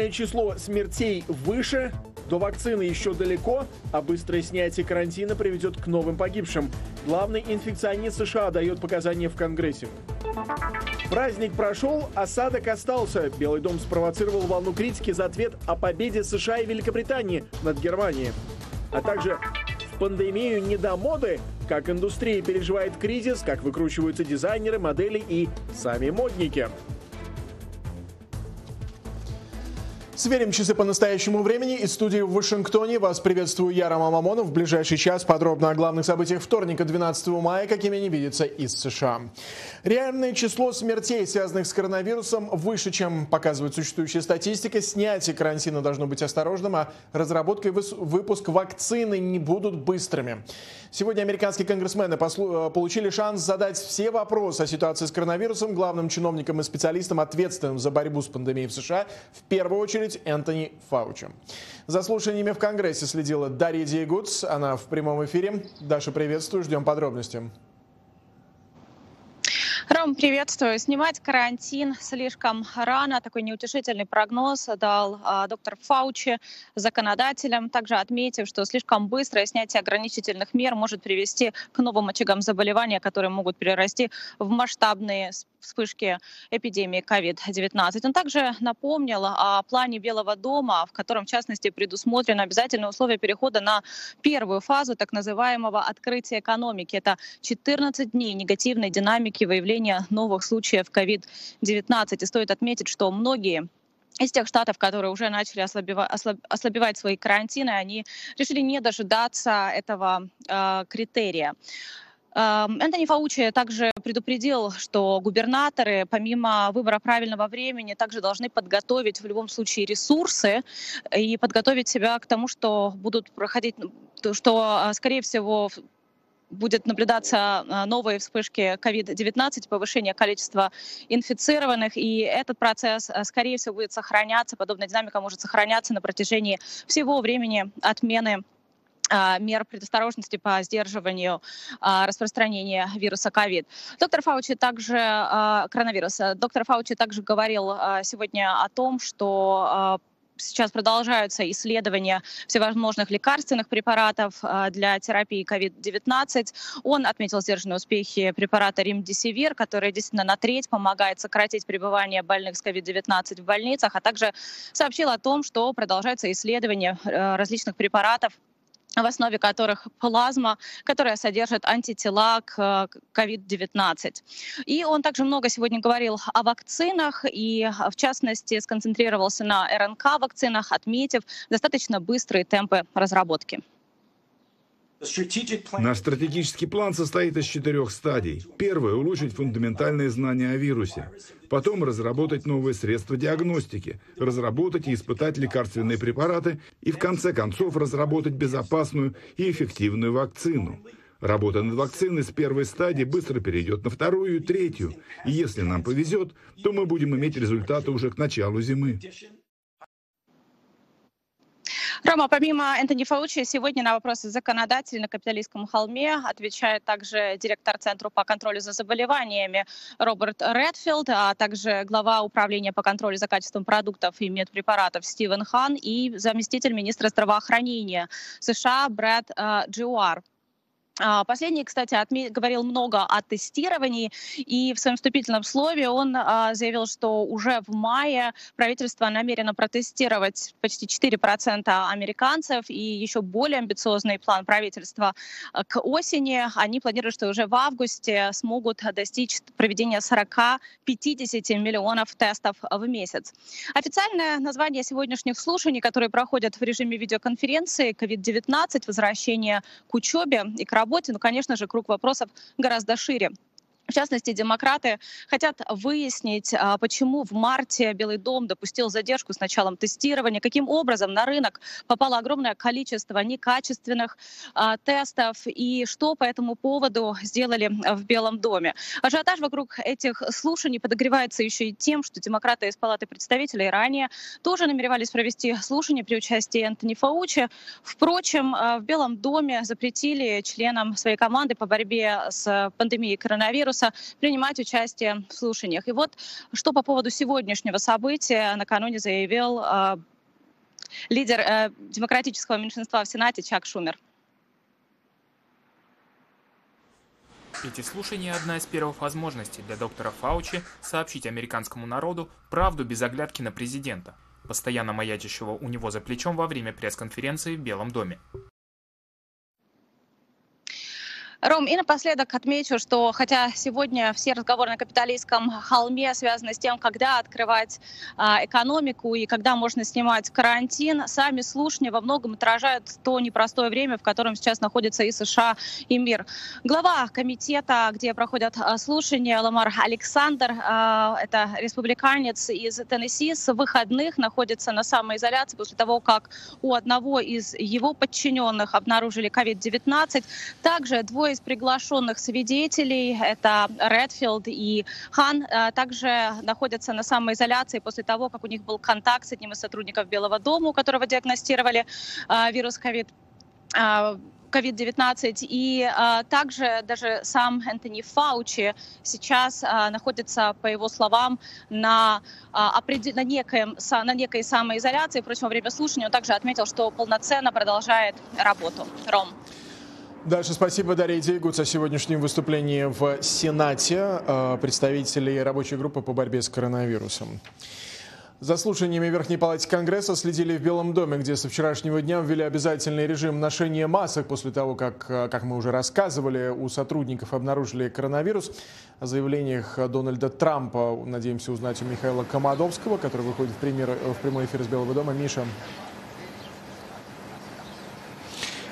Реальное число смертей выше, до вакцины еще далеко, а быстрое снятие карантина приведет к новым погибшим. Главный инфекционист США дает показания в Конгрессе. Праздник прошел, осадок остался. Белый дом спровоцировал волну критики за ответ о победе США и Великобритании над Германией. А также в пандемию не до моды, как индустрия переживает кризис, как выкручиваются дизайнеры, модели и сами модники. Сверим часы по настоящему времени. Из студии в Вашингтоне вас приветствую я, Рома Мамонов. В ближайший час подробно о главных событиях вторника, 12 мая, какими они видятся из США. Реальное число смертей, связанных с коронавирусом, выше, чем показывает существующая статистика. Снятие карантина должно быть осторожным, а разработка и выпуск вакцины не будут быстрыми. Сегодня американские конгрессмены э, получили шанс задать все вопросы о ситуации с коронавирусом главным чиновникам и специалистам, ответственным за борьбу с пандемией в США, в первую очередь Энтони Фаучи. За слушаниями в Конгрессе следила Дарья Диегутс. Она в прямом эфире. Даша, приветствую. Ждем подробностей. Ром, приветствую. Снимать карантин слишком рано. Такой неутешительный прогноз дал а, доктор Фаучи законодателям, также отметив, что слишком быстрое снятие ограничительных мер может привести к новым очагам заболевания, которые могут перерасти в масштабные вспышки эпидемии COVID-19. Он также напомнил о плане Белого дома, в котором, в частности, предусмотрено обязательное условие перехода на первую фазу так называемого открытия экономики. Это 14 дней негативной динамики выявления новых случаев COVID-19. И стоит отметить, что многие из тех штатов, которые уже начали ослабевать, ослабевать свои карантины, они решили не дожидаться этого э, критерия. Энтони Фаучи также предупредил, что губернаторы, помимо выбора правильного времени, также должны подготовить в любом случае ресурсы и подготовить себя к тому, что будут проходить, что, а, скорее всего, будет наблюдаться а, новые вспышки COVID-19, повышение количества инфицированных, и этот процесс, а, скорее всего, будет сохраняться, подобная динамика может сохраняться на протяжении всего времени отмены а, мер предосторожности по сдерживанию распространения вируса ковид. Доктор Фаучи также, коронавируса, доктор Фаучи также говорил сегодня о том, что сейчас продолжаются исследования всевозможных лекарственных препаратов для терапии COVID-19. Он отметил сдержанные успехи препарата Римдисивир, который действительно на треть помогает сократить пребывание больных с COVID-19 в больницах, а также сообщил о том, что продолжаются исследования э, различных препаратов в основе которых плазма, которая содержит антитела к COVID-19. И он также много сегодня говорил о вакцинах и, в частности, сконцентрировался на РНК-вакцинах, отметив достаточно быстрые темпы разработки. Наш стратегический план состоит из четырех стадий. Первое – улучшить фундаментальные знания о вирусе. Потом разработать новые средства диагностики, разработать и испытать лекарственные препараты и, в конце концов, разработать безопасную и эффективную вакцину. Работа над вакциной с первой стадии быстро перейдет на вторую и третью. И если нам повезет, то мы будем иметь результаты уже к началу зимы. Рома, помимо Энтони Фаучи, сегодня на вопросы законодателей на капиталистском холме отвечает также директор Центра по контролю за заболеваниями Роберт Редфилд, а также глава управления по контролю за качеством продуктов и медпрепаратов Стивен Хан и заместитель министра здравоохранения США Брэд э, Джиуар. А, последний, кстати, отме- говорил много о тестировании, и в своем вступительном слове он а, заявил, что уже в мае правительство намерено протестировать почти 4% американцев, и еще более амбициозный план правительства а, к осени. Они планируют, что уже в августе смогут достичь проведения 40-50 миллионов тестов в месяц. Официальное название сегодняшних слушаний, которые проходят в режиме видеоконференции COVID-19, возвращение к учебе и к работе, работе, но, конечно же, круг вопросов гораздо шире. В частности, демократы хотят выяснить, а, почему в марте Белый дом допустил задержку с началом тестирования, каким образом на рынок попало огромное количество некачественных а, тестов и что по этому поводу сделали в Белом доме. Ажиотаж вокруг этих слушаний подогревается еще и тем, что демократы из Палаты представителей ранее тоже намеревались провести слушания при участии Энтони Фаучи. Впрочем, а, в Белом доме запретили членам своей команды по борьбе с пандемией коронавируса коронавируса принимать участие в слушаниях. И вот что по поводу сегодняшнего события накануне заявил э, лидер э, демократического меньшинства в Сенате Чак Шумер. Эти слушания – одна из первых возможностей для доктора Фаучи сообщить американскому народу правду без оглядки на президента, постоянно маячащего у него за плечом во время пресс-конференции в Белом доме. Ром, и напоследок отмечу, что хотя сегодня все разговоры на капиталистском холме связаны с тем, когда открывать а, экономику и когда можно снимать карантин, сами слушания во многом отражают то непростое время, в котором сейчас находится и США, и мир. Глава комитета, где проходят а, слушания, Ламар Александр, а, это республиканец из Теннесси, с выходных находится на самоизоляции после того, как у одного из его подчиненных обнаружили COVID-19. Также двое из приглашенных свидетелей, это Редфилд и Хан, э, также находятся на самоизоляции после того, как у них был контакт с одним из сотрудников Белого дома, у которого диагностировали э, вирус COVID. COVID-19. И а, также даже сам Энтони Фаучи сейчас а, находится, по его словам, на, а, на, некоем, на некой самоизоляции. Впрочем, во время слушания он также отметил, что полноценно продолжает работу. Ром. Дальше спасибо Дарья Дейгуц о сегодняшнем выступлении в Сенате э, представителей рабочей группы по борьбе с коронавирусом. За слушаниями Верхней Палате Конгресса следили в Белом доме, где со вчерашнего дня ввели обязательный режим ношения масок после того, как, э, как мы уже рассказывали, у сотрудников обнаружили коронавирус. О заявлениях Дональда Трампа надеемся узнать у Михаила Комадовского, который выходит в, пример, в прямой эфир из Белого дома. Миша.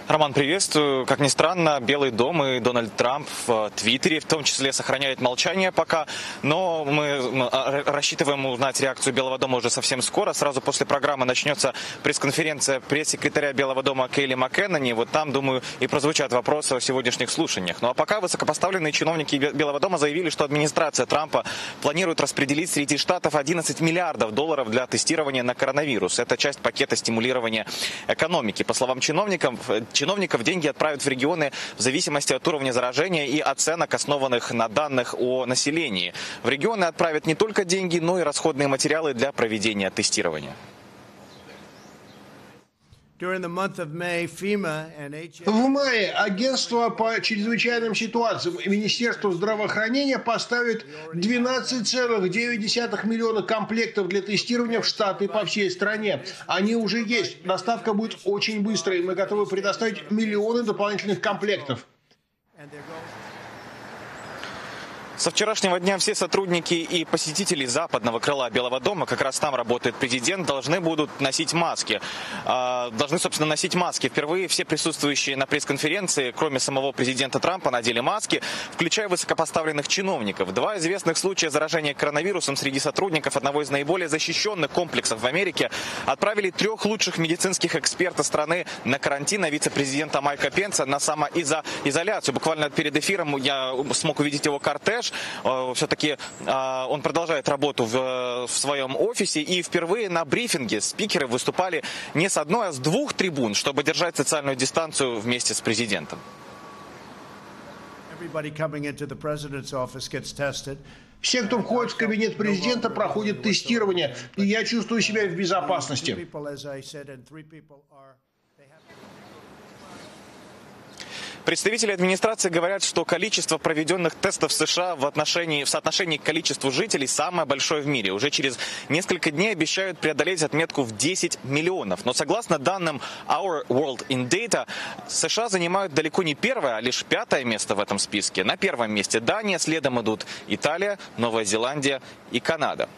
Роман, приветствую. Как ни странно, Белый дом и Дональд Трамп в Твиттере в том числе сохраняют молчание пока, но мы а, рассчитываем узнать реакцию Белого дома уже совсем скоро. Сразу после программы начнется пресс-конференция пресс-секретаря Белого дома Кейли МакКеннани. Вот там, думаю, и прозвучат вопросы о сегодняшних слушаниях. Ну а пока высокопоставленные чиновники Белого дома заявили, что администрация Трампа планирует распределить среди штатов 11 миллиардов долларов для тестирования на коронавирус. Это часть пакета стимулирования экономики. По словам чиновников, чиновников деньги отправят в регионы в зависимости от уровня заражения и оценок, основанных на данных о населении. В регионы отправят не только деньги, но и расходные материалы для проведения тестирования. В мае агентство по чрезвычайным ситуациям и Министерство здравоохранения поставит 12,9 миллиона комплектов для тестирования в Штаты по всей стране. Они уже есть. Доставка будет очень быстрой. Мы готовы предоставить миллионы дополнительных комплектов. Со вчерашнего дня все сотрудники и посетители западного крыла Белого дома, как раз там работает президент, должны будут носить маски. А, должны, собственно, носить маски. Впервые все присутствующие на пресс-конференции, кроме самого президента Трампа, надели маски, включая высокопоставленных чиновников. Два известных случая заражения коронавирусом среди сотрудников одного из наиболее защищенных комплексов в Америке отправили трех лучших медицинских экспертов страны на карантин, а вице-президента Майка Пенса на самоизоляцию. Буквально перед эфиром я смог увидеть его кортеж Э, все-таки э, он продолжает работу в, в своем офисе и впервые на брифинге спикеры выступали не с одной, а с двух трибун, чтобы держать социальную дистанцию вместе с президентом. Все, кто входит в кабинет президента, проходят тестирование, и я чувствую себя в безопасности. Представители администрации говорят, что количество проведенных тестов в США в, отношении, в соотношении к количеству жителей самое большое в мире. Уже через несколько дней обещают преодолеть отметку в 10 миллионов. Но согласно данным Our World in Data, США занимают далеко не первое, а лишь пятое место в этом списке. На первом месте Дания, следом идут Италия, Новая Зеландия и Канада.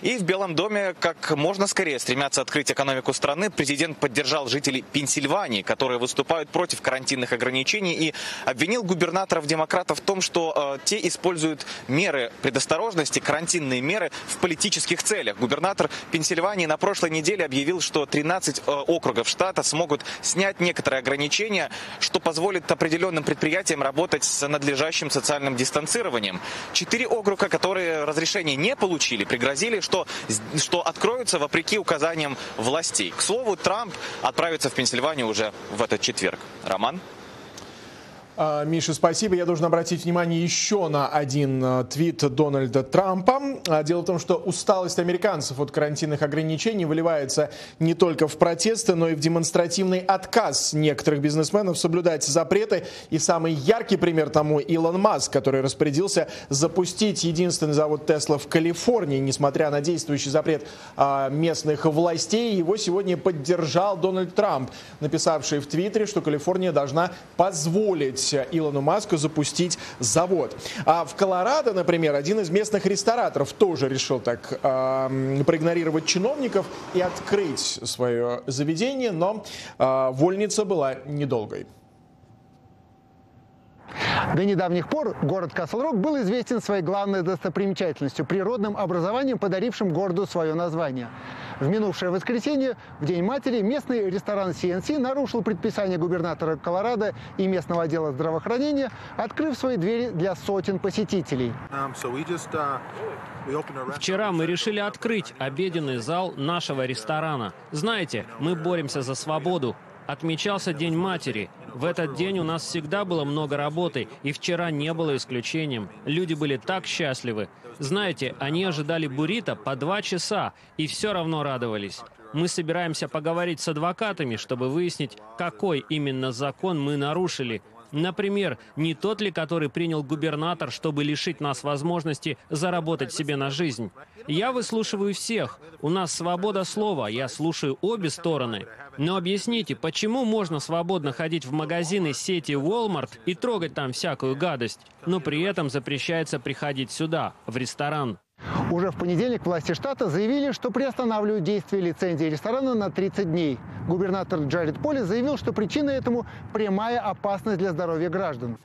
И в Белом доме как можно скорее стремятся открыть экономику страны. Президент поддержал жителей Пенсильвании, которые выступают против карантинных ограничений и обвинил губернаторов-демократов в том, что э, те используют меры предосторожности, карантинные меры в политических целях. Губернатор Пенсильвании на прошлой неделе объявил, что 13 э, округов штата смогут снять некоторые ограничения, что позволит определенным предприятиям работать с надлежащим социальным дистанцированием. Четыре округа, которые разрешение не получили, пригрозили, что, что откроются вопреки указаниям властей. К слову, Трамп отправится в Пенсильванию уже в этот четверг. Роман? А, Миша, спасибо. Я должен обратить внимание еще на один а, твит Дональда Трампа. А, дело в том, что усталость американцев от карантинных ограничений выливается не только в протесты, но и в демонстративный отказ некоторых бизнесменов соблюдать запреты. И самый яркий пример тому Илон Маск, который распорядился запустить единственный завод Тесла в Калифорнии, несмотря на действующий запрет местных властей. Его сегодня поддержал Дональд Трамп, написавший в Твиттере, что Калифорния должна позволить позволить Илону Маску запустить завод. А в Колорадо, например, один из местных рестораторов тоже решил так э, проигнорировать чиновников и открыть свое заведение, но э, вольница была недолгой. До недавних пор город Касл-Рок был известен своей главной достопримечательностью – природным образованием, подарившим городу свое название. В минувшее воскресенье, в День матери, местный ресторан CNC нарушил предписание губернатора Колорадо и местного отдела здравоохранения, открыв свои двери для сотен посетителей. Um, uh, Вчера мы решили открыть обеденный зал нашего ресторана. Знаете, мы боремся за свободу, отмечался День матери. В этот день у нас всегда было много работы, и вчера не было исключением. Люди были так счастливы. Знаете, они ожидали буррито по два часа и все равно радовались. Мы собираемся поговорить с адвокатами, чтобы выяснить, какой именно закон мы нарушили, Например, не тот ли, который принял губернатор, чтобы лишить нас возможности заработать себе на жизнь? Я выслушиваю всех. У нас свобода слова, я слушаю обе стороны. Но объясните, почему можно свободно ходить в магазины сети Walmart и трогать там всякую гадость, но при этом запрещается приходить сюда, в ресторан? Уже в понедельник власти штата заявили, что приостанавливают действие лицензии ресторана на 30 дней. Губернатор Джаред Поли заявил, что причина этому – прямая опасность для здоровья граждан.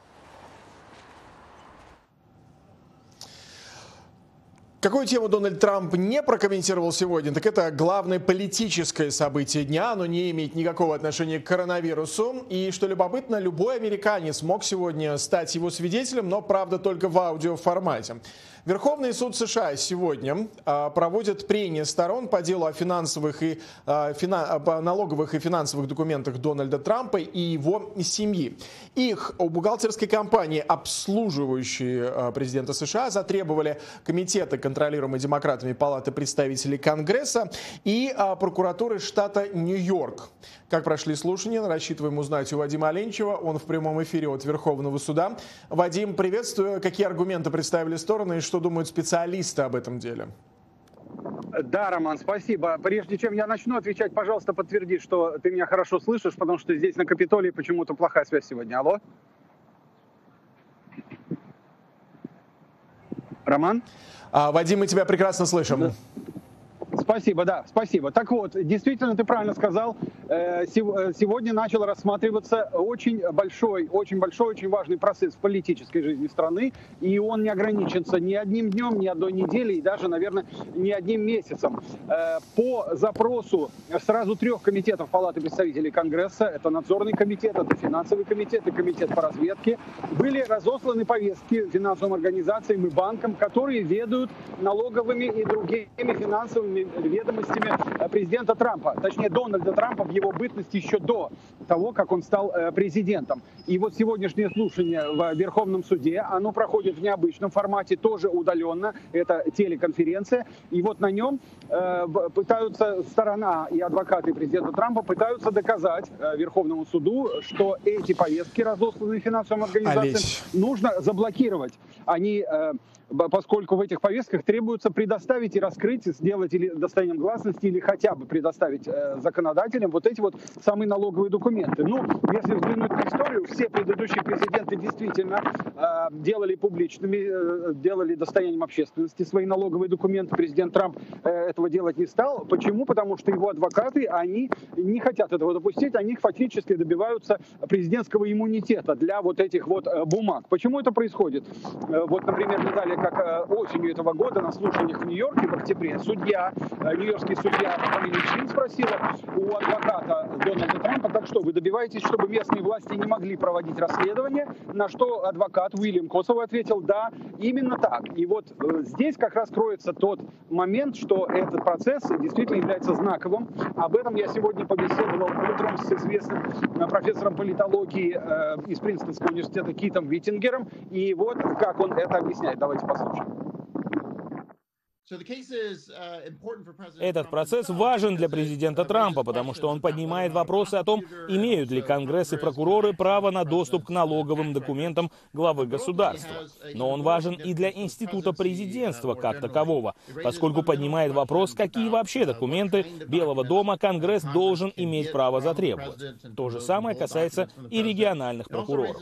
Какую тему Дональд Трамп не прокомментировал сегодня, так это главное политическое событие дня. Оно не имеет никакого отношения к коронавирусу. И, что любопытно, любой американец мог сегодня стать его свидетелем, но, правда, только в аудиоформате. Верховный суд США сегодня а, проводит прения сторон по делу о финансовых и а, фина, налоговых и финансовых документах Дональда Трампа и его семьи. Их у бухгалтерской компании, обслуживающей а, президента США, затребовали комитеты, контролируемые демократами Палаты представителей Конгресса и прокуратуры штата Нью-Йорк. Как прошли слушания, рассчитываем узнать у Вадима Оленчева. Он в прямом эфире от Верховного суда. Вадим, приветствую. Какие аргументы представили стороны и что думают специалисты об этом деле? Да, Роман, спасибо. Прежде чем я начну отвечать, пожалуйста, подтверди, что ты меня хорошо слышишь, потому что здесь на Капитолии почему-то плохая связь сегодня. Алло? Роман? А, Вадим, мы тебя прекрасно слышим. Да. Спасибо, да, спасибо. Так вот, действительно, ты правильно сказал, сегодня начал рассматриваться очень большой, очень большой, очень важный процесс в политической жизни страны, и он не ограничится ни одним днем, ни одной неделей, и даже, наверное, ни одним месяцем. Э, по запросу сразу трех комитетов Палаты представителей Конгресса, это надзорный комитет, это финансовый комитет и комитет по разведке, были разосланы повестки финансовым организациям и банкам, которые ведают налоговыми и другими финансовыми ведомостями э, президента Трампа, точнее Дональда Трампа его бытности еще до того, как он стал э, президентом. И вот сегодняшнее слушание в Верховном суде, оно проходит в необычном формате, тоже удаленно, это телеконференция, и вот на нем э, пытаются сторона и адвокаты президента Трампа пытаются доказать Верховному суду, что эти повестки, разосланные финансовым организациям, Олесь. нужно заблокировать. Они поскольку в этих повестках требуется предоставить и раскрыть, сделать или достоянием гласности, или хотя бы предоставить э, законодателям вот эти вот самые налоговые документы. Ну, если взглянуть на историю, все предыдущие президенты действительно э, делали публичными, э, делали достоянием общественности свои налоговые документы. Президент Трамп э, этого делать не стал. Почему? Потому что его адвокаты, они не хотят этого допустить, они фактически добиваются президентского иммунитета для вот этих вот э, бумаг. Почему это происходит? Э, вот, например, не далее как э, осенью этого года на слушаниях в Нью-Йорке в октябре судья, э, нью-йоркский судья фамилии Чин спросила у адвоката Дональда Трампа, так что вы добиваетесь, чтобы местные власти не могли проводить расследование, на что адвокат Уильям Косов ответил, да, именно так. И вот э, здесь как раз кроется тот момент, что этот процесс действительно является знаковым. Об этом я сегодня побеседовал утром с известным профессором политологии из Принстонского университета Китом Виттингером. И вот как он это объясняет. Давайте послушаем. Uh, Этот процесс важен для президента Трампа, потому что он поднимает вопросы о том, имеют ли Конгресс и прокуроры право на доступ к налоговым документам главы государства. Но он важен и для института президентства как такового, поскольку поднимает вопрос, какие вообще документы Белого дома Конгресс должен иметь право затребовать. То же самое касается и региональных прокуроров.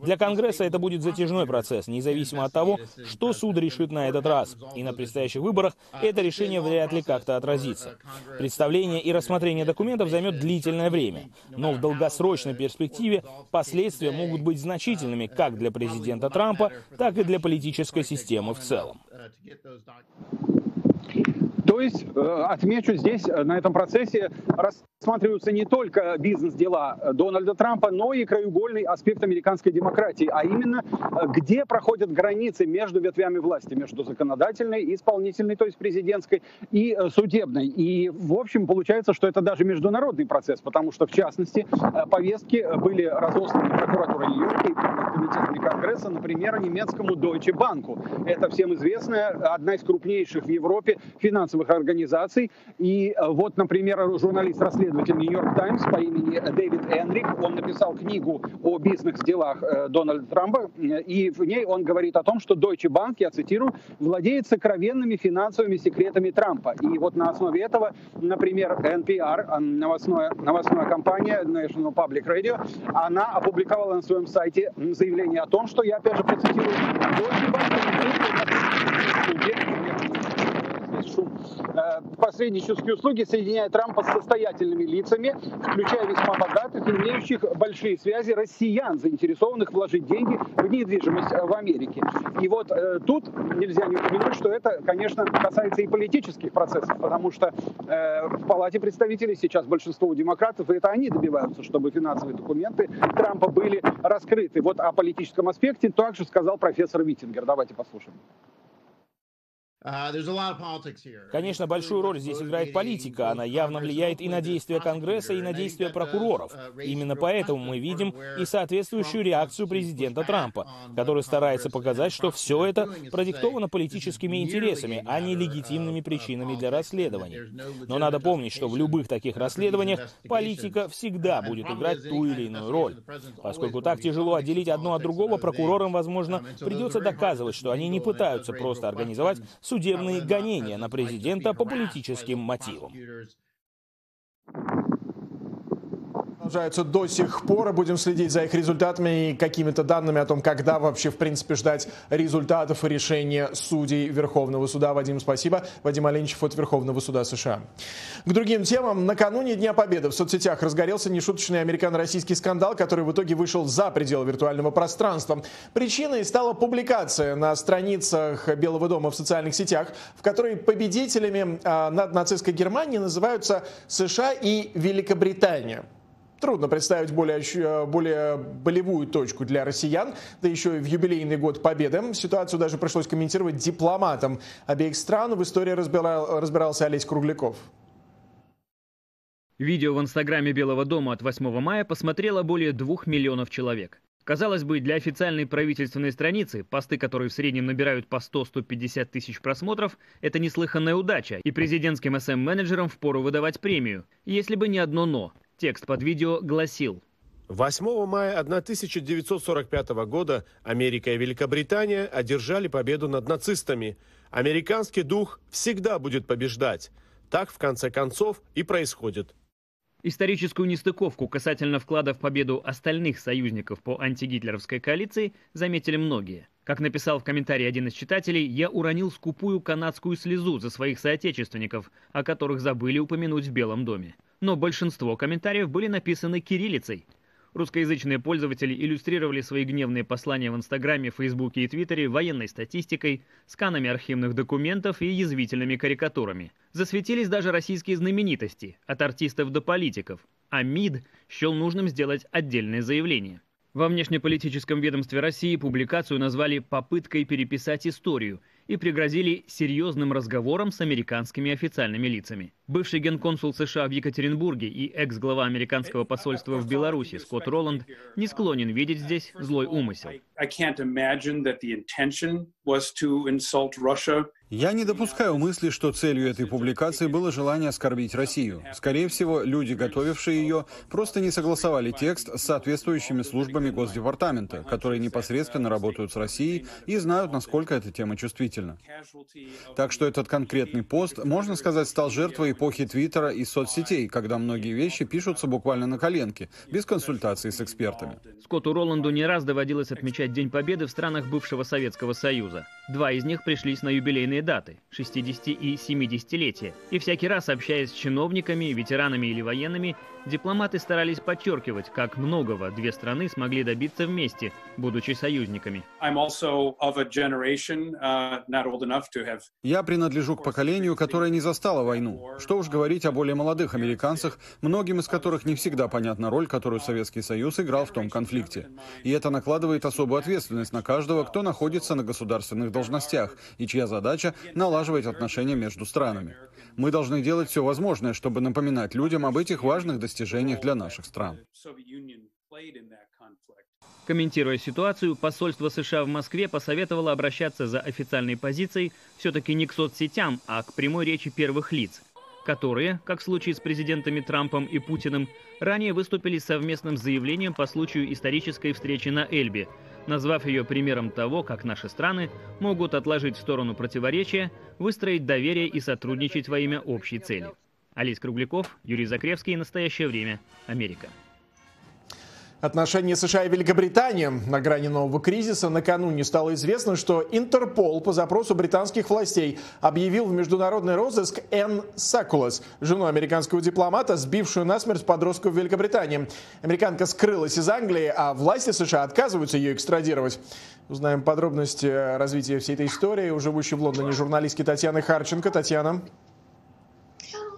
Для Конгресса это будет затяжной процесс, независимо от того, что суд решит на этот раз. И, например, предстоящих выборах, это решение вряд ли как-то отразится. Представление и рассмотрение документов займет длительное время, но в долгосрочной перспективе последствия могут быть значительными как для президента Трампа, так и для политической системы в целом. То есть, э, отмечу здесь, э, на этом процессе рассматриваются не только бизнес-дела Дональда Трампа, но и краеугольный аспект американской демократии, а именно, э, где проходят границы между ветвями власти, между законодательной, исполнительной, то есть президентской, и судебной. И, в общем, получается, что это даже международный процесс, потому что, в частности, повестки были разосланы прокуратурой Нью-Йорка и комитетами Конгресса, например, немецкому Deutsche Bank. Это всем известная, одна из крупнейших в Европе финансовых неправительственных организаций. И э, вот, например, журналист-расследователь Нью-Йорк Таймс по имени Дэвид Энрик, он написал книгу о бизнес-делах э, Дональда Трампа, и в ней он говорит о том, что Deutsche Bank, я цитирую, владеет сокровенными финансовыми секретами Трампа. И вот на основе этого, например, NPR, новостная, новостная компания National Public Radio, она опубликовала на своем сайте заявление о том, что, я опять же процитирую, Deutsche Bank шум. Э, посреднические услуги соединяют Трампа с состоятельными лицами, включая весьма богатых имеющих большие связи россиян, заинтересованных вложить деньги в недвижимость э, в Америке. И вот э, тут нельзя не упомянуть, что это, конечно, касается и политических процессов, потому что э, в Палате представителей сейчас большинство демократов, и это они добиваются, чтобы финансовые документы Трампа были раскрыты. Вот о политическом аспекте также сказал профессор Виттингер. Давайте послушаем. Конечно, большую роль здесь играет политика. Она явно влияет и на действия Конгресса, и на действия прокуроров. Именно поэтому мы видим и соответствующую реакцию президента Трампа, который старается показать, что все это продиктовано политическими интересами, а не легитимными причинами для расследования. Но надо помнить, что в любых таких расследованиях политика всегда будет играть ту или иную роль. Поскольку так тяжело отделить одно от другого, прокурорам, возможно, придется доказывать, что они не пытаются просто организовать судебные гонения на президента по политическим мотивам продолжаются до сих пор. Будем следить за их результатами и какими-то данными о том, когда вообще, в принципе, ждать результатов и решения судей Верховного суда. Вадим, спасибо. Вадим Оленичев от Верховного суда США. К другим темам. Накануне Дня Победы в соцсетях разгорелся нешуточный американо-российский скандал, который в итоге вышел за пределы виртуального пространства. Причиной стала публикация на страницах Белого дома в социальных сетях, в которой победителями а, над нацистской Германией называются США и Великобритания. Трудно представить более, э, более болевую точку для россиян, да еще и в юбилейный год Победы. Ситуацию даже пришлось комментировать дипломатам обеих стран. В истории разбирал, разбирался Олесь Кругляков. Видео в инстаграме Белого дома от 8 мая посмотрело более двух миллионов человек. Казалось бы, для официальной правительственной страницы, посты которые в среднем набирают по 100-150 тысяч просмотров, это неслыханная удача, и президентским СМ-менеджерам впору выдавать премию, если бы не одно «но». Текст под видео гласил 8 мая 1945 года Америка и Великобритания одержали победу над нацистами. Американский дух всегда будет побеждать. Так, в конце концов, и происходит. Историческую нестыковку касательно вклада в победу остальных союзников по антигитлеровской коалиции заметили многие. Как написал в комментарии один из читателей, я уронил скупую канадскую слезу за своих соотечественников, о которых забыли упомянуть в Белом доме но большинство комментариев были написаны кириллицей. Русскоязычные пользователи иллюстрировали свои гневные послания в Инстаграме, Фейсбуке и Твиттере военной статистикой, сканами архивных документов и язвительными карикатурами. Засветились даже российские знаменитости, от артистов до политиков, а МИД счел нужным сделать отдельное заявление. Во внешнеполитическом ведомстве России публикацию назвали «попыткой переписать историю», и пригрозили серьезным разговором с американскими официальными лицами. Бывший генконсул США в Екатеринбурге и экс-глава американского посольства в Беларуси Скотт Роланд не склонен видеть здесь злой умысел. Я не допускаю мысли, что целью этой публикации было желание оскорбить Россию. Скорее всего, люди, готовившие ее, просто не согласовали текст с соответствующими службами Госдепартамента, которые непосредственно работают с Россией и знают, насколько эта тема чувствительна. Так что этот конкретный пост, можно сказать, стал жертвой эпохи Твиттера и соцсетей, когда многие вещи пишутся буквально на коленке, без консультации с экспертами. Скотту Роланду не раз доводилось отмечать День Победы в странах бывшего Советского Союза. Два из них пришлись на юбилейные даты – 60 и 70-летия. И всякий раз, общаясь с чиновниками, ветеранами или военными, дипломаты старались подчеркивать, как многого две страны смогли добиться вместе, будучи союзниками. Uh, Я принадлежу к поколению, которое не застало войну. Что уж говорить о более молодых американцах, многим из которых не всегда понятна роль, которую Советский Союз играл в том конфликте. И это накладывает особую ответственность на каждого, кто находится на государственных должностях и чья задача – налаживать отношения между странами. Мы должны делать все возможное, чтобы напоминать людям об этих важных достижениях для наших стран. Комментируя ситуацию, посольство США в Москве посоветовало обращаться за официальной позицией все-таки не к соцсетям, а к прямой речи первых лиц, которые, как в случае с президентами Трампом и Путиным, ранее выступили совместным заявлением по случаю исторической встречи на Эльбе, назвав ее примером того, как наши страны могут отложить в сторону противоречия, выстроить доверие и сотрудничать во имя общей цели. Алис Кругляков, Юрий Закревский. Настоящее время. Америка. Отношения США и Великобритании на грани нового кризиса. Накануне стало известно, что Интерпол по запросу британских властей объявил в международный розыск Энн Сакулас, жену американского дипломата, сбившую насмерть подростка в Великобритании. Американка скрылась из Англии, а власти США отказываются ее экстрадировать. Узнаем подробности развития всей этой истории у живущей в Лондоне журналистки Татьяны Харченко. Татьяна.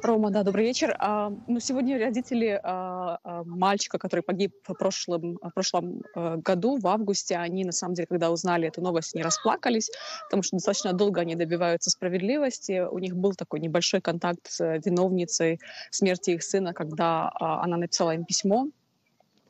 Рома, да, добрый вечер. А, ну, сегодня родители а, а, мальчика, который погиб в прошлом, в прошлом а, году, в августе, они, на самом деле, когда узнали эту новость, не расплакались, потому что достаточно долго они добиваются справедливости. У них был такой небольшой контакт с виновницей смерти их сына, когда а, она написала им письмо,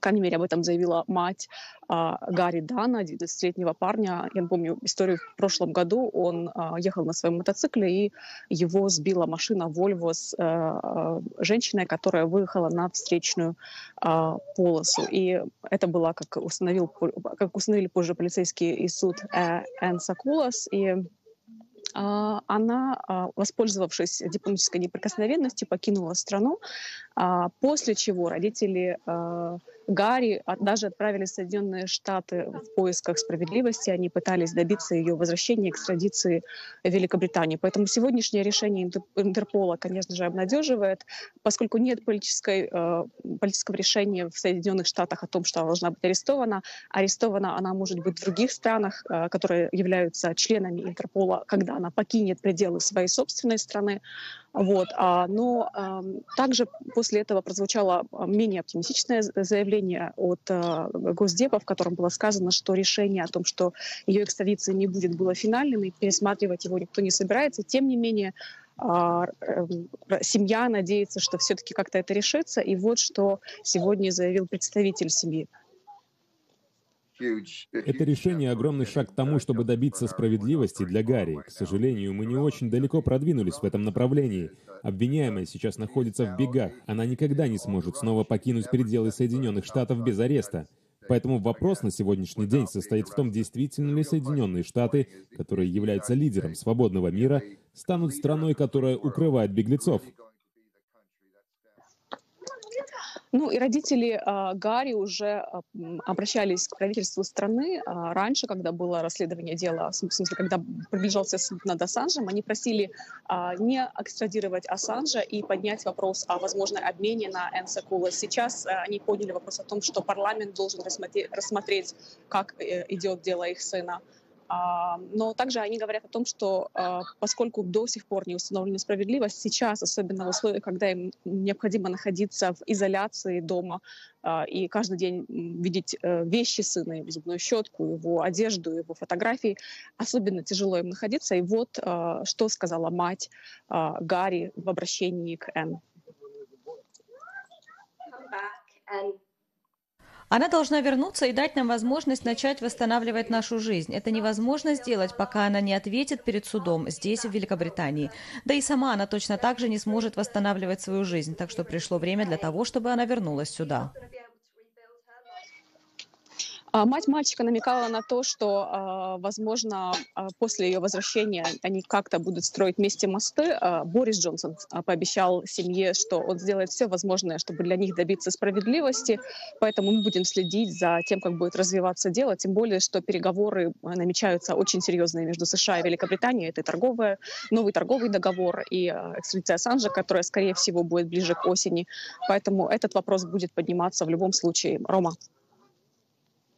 крайней мере, об этом заявила мать а, Гарри Дана, 11-летнего парня. Я помню историю в прошлом году. Он а, ехал на своем мотоцикле, и его сбила машина Volvo с а, женщиной, которая выехала на встречную а, полосу. И это была, как, установил, как установили позже полицейский и суд, э, Энн Сакулас. И а, она, а, воспользовавшись дипломатической неприкосновенностью, покинула страну, а, после чего родители Гарри даже отправились в Соединенные Штаты в поисках справедливости. Они пытались добиться ее возвращения, экстрадиции в Великобританию. Поэтому сегодняшнее решение Интерпола, конечно же, обнадеживает, поскольку нет политической, э, политического решения в Соединенных Штатах о том, что она должна быть арестована. Арестована она может быть в других странах, э, которые являются членами Интерпола, когда она покинет пределы своей собственной страны. Вот. А, но а, также после этого прозвучало а, менее оптимистичное заявление от а, Госдепа, в котором было сказано, что решение о том, что ее экстрадиции не будет, было финальным, и пересматривать его никто не собирается. Тем не менее, а, э, семья надеется, что все-таки как-то это решится. И вот что сегодня заявил представитель семьи. Это решение огромный шаг к тому, чтобы добиться справедливости для Гарри. К сожалению, мы не очень далеко продвинулись в этом направлении. Обвиняемая сейчас находится в бегах. Она никогда не сможет снова покинуть пределы Соединенных Штатов без ареста. Поэтому вопрос на сегодняшний день состоит в том, действительно ли Соединенные Штаты, которые являются лидером свободного мира, станут страной, которая укрывает беглецов. Ну и родители э, Гарри уже э, обращались к правительству страны э, раньше, когда было расследование дела, в смысле, когда приближался суд над Ассанжем, они просили э, не экстрадировать Ассанжа и поднять вопрос о возможной обмене на Энсакула. Сейчас э, они подняли вопрос о том, что парламент должен рассмотреть, рассмотреть как э, идет дело их сына. А, но также они говорят о том, что а, поскольку до сих пор не установлена справедливость, сейчас, особенно в условиях, когда им необходимо находиться в изоляции дома а, и каждый день видеть э, вещи сына, его зубную щетку, его одежду, его фотографии, особенно тяжело им находиться. И вот что сказала мать Гарри в обращении к Энн. Она должна вернуться и дать нам возможность начать восстанавливать нашу жизнь. Это невозможно сделать, пока она не ответит перед судом здесь, в Великобритании. Да и сама она точно так же не сможет восстанавливать свою жизнь, так что пришло время для того, чтобы она вернулась сюда. А мать мальчика намекала на то, что, а, возможно, а, после ее возвращения они как-то будут строить вместе мосты. Борис Джонсон пообещал семье, что он сделает все возможное, чтобы для них добиться справедливости. Поэтому мы будем следить за тем, как будет развиваться дело. Тем более, что переговоры намечаются очень серьезные между США и Великобританией. Это торговая, новый торговый договор и экстрадиция Ассанжа, которая, скорее всего, будет ближе к осени. Поэтому этот вопрос будет подниматься в любом случае. Рома.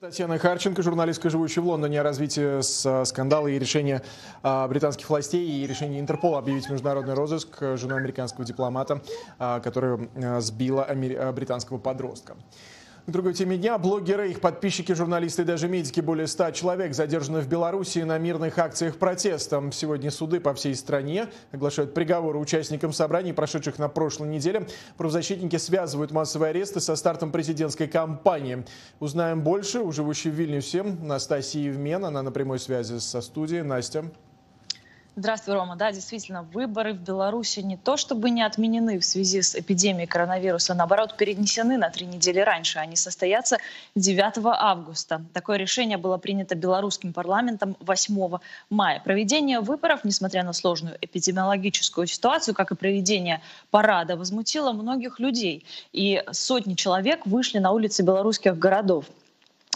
Татьяна Харченко, журналистка, живущая в Лондоне, о развитии скандала и решения а, британских властей и решения Интерпола объявить международный розыск жены американского дипломата, которая сбила британского подростка. К другой теме дня. Блогеры, их подписчики, журналисты и даже медики, более 100 человек задержаны в Беларуси на мирных акциях протеста. Сегодня суды по всей стране оглашают приговоры участникам собраний, прошедших на прошлой неделе. Правозащитники связывают массовые аресты со стартом президентской кампании. Узнаем больше у живущей в Вильнюсе Настасии Евмен. Она на прямой связи со студией. Настя. Здравствуй, Рома. Да, действительно, выборы в Беларуси не то чтобы не отменены в связи с эпидемией коронавируса, а наоборот, перенесены на три недели раньше. Они состоятся 9 августа. Такое решение было принято белорусским парламентом 8 мая. Проведение выборов, несмотря на сложную эпидемиологическую ситуацию, как и проведение парада, возмутило многих людей. И сотни человек вышли на улицы белорусских городов.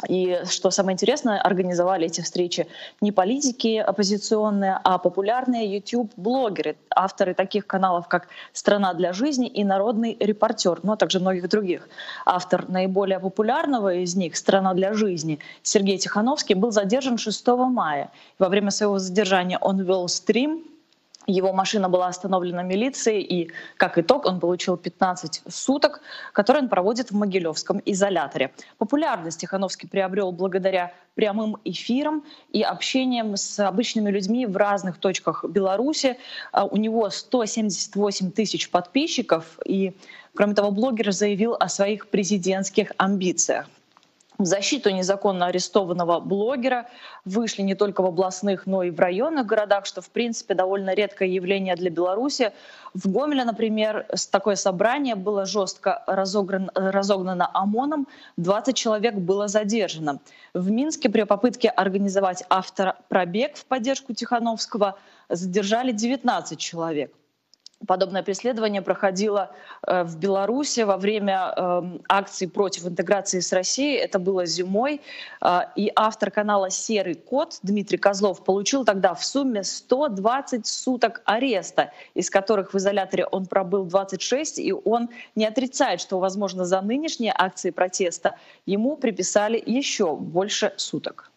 И что самое интересное, организовали эти встречи не политики оппозиционные, а популярные YouTube-блогеры, авторы таких каналов, как «Страна для жизни» и «Народный репортер», ну а также многих других. Автор наиболее популярного из них «Страна для жизни» Сергей Тихановский был задержан 6 мая. Во время своего задержания он вел стрим его машина была остановлена милицией, и как итог он получил 15 суток, которые он проводит в Могилевском изоляторе. Популярность Тихановский приобрел благодаря прямым эфирам и общением с обычными людьми в разных точках Беларуси. А, у него 178 тысяч подписчиков, и кроме того, блогер заявил о своих президентских амбициях в защиту незаконно арестованного блогера вышли не только в областных, но и в районных городах, что, в принципе, довольно редкое явление для Беларуси. В Гомеле, например, такое собрание было жестко разогнано, разогнано ОМОНом, 20 человек было задержано. В Минске при попытке организовать автопробег в поддержку Тихановского задержали 19 человек. Подобное преследование проходило э, в Беларуси во время эм, акции против интеграции с Россией. Это было зимой. Э, и автор канала «Серый кот» Дмитрий Козлов получил тогда в сумме 120 суток ареста, из которых в изоляторе он пробыл 26. И он не отрицает, что, возможно, за нынешние акции протеста ему приписали еще больше суток.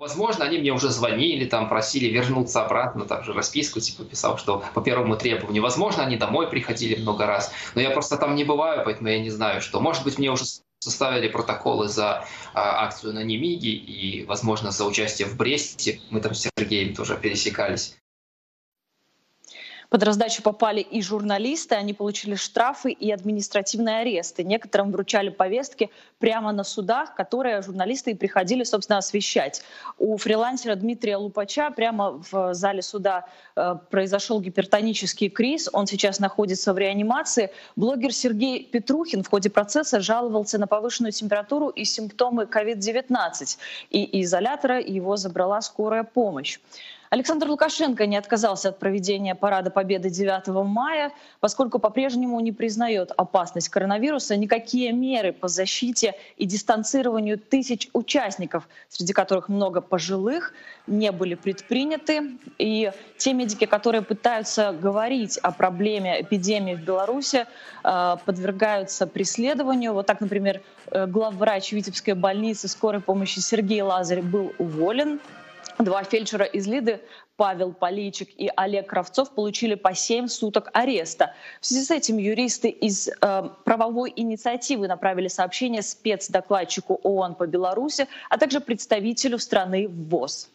Возможно, они мне уже звонили, там просили вернуться обратно, там же расписку типа писал, что по первому требованию. Возможно, они домой приходили много раз, но я просто там не бываю, поэтому я не знаю, что. Может быть, мне уже составили протоколы за а, акцию на Немиге и, возможно, за участие в Бресте. Мы там с Сергеем тоже пересекались. Под раздачу попали и журналисты, они получили штрафы и административные аресты. Некоторым вручали повестки прямо на судах, которые журналисты и приходили, собственно, освещать. У фрилансера Дмитрия Лупача прямо в зале суда э, произошел гипертонический криз. Он сейчас находится в реанимации. Блогер Сергей Петрухин в ходе процесса жаловался на повышенную температуру и симптомы COVID-19. И из изолятора его забрала скорая помощь. Александр Лукашенко не отказался от проведения Парада Победы 9 мая, поскольку по-прежнему не признает опасность коронавируса. Никакие меры по защите и дистанцированию тысяч участников, среди которых много пожилых, не были предприняты. И те медики, которые пытаются говорить о проблеме эпидемии в Беларуси, э, подвергаются преследованию. Вот так, например, э, главврач Витебской больницы скорой помощи Сергей Лазарь был уволен Два фельдшера из Лиды, Павел Поличек и Олег Кравцов, получили по 7 суток ареста. В связи с этим юристы из э, правовой инициативы направили сообщение спецдокладчику ООН по Беларуси, а также представителю страны ВОЗ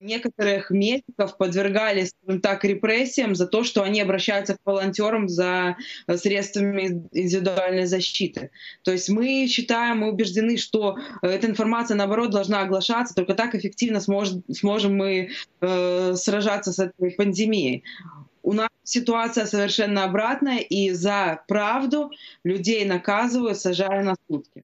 некоторых медиков подвергались, скажем так, репрессиям за то, что они обращаются к волонтерам за э, средствами индивидуальной защиты. То есть мы считаем, мы убеждены, что э, эта информация, наоборот, должна оглашаться, только так эффективно сможем, сможем мы э, сражаться с этой пандемией. У нас ситуация совершенно обратная, и за правду людей наказывают, сажая на сутки.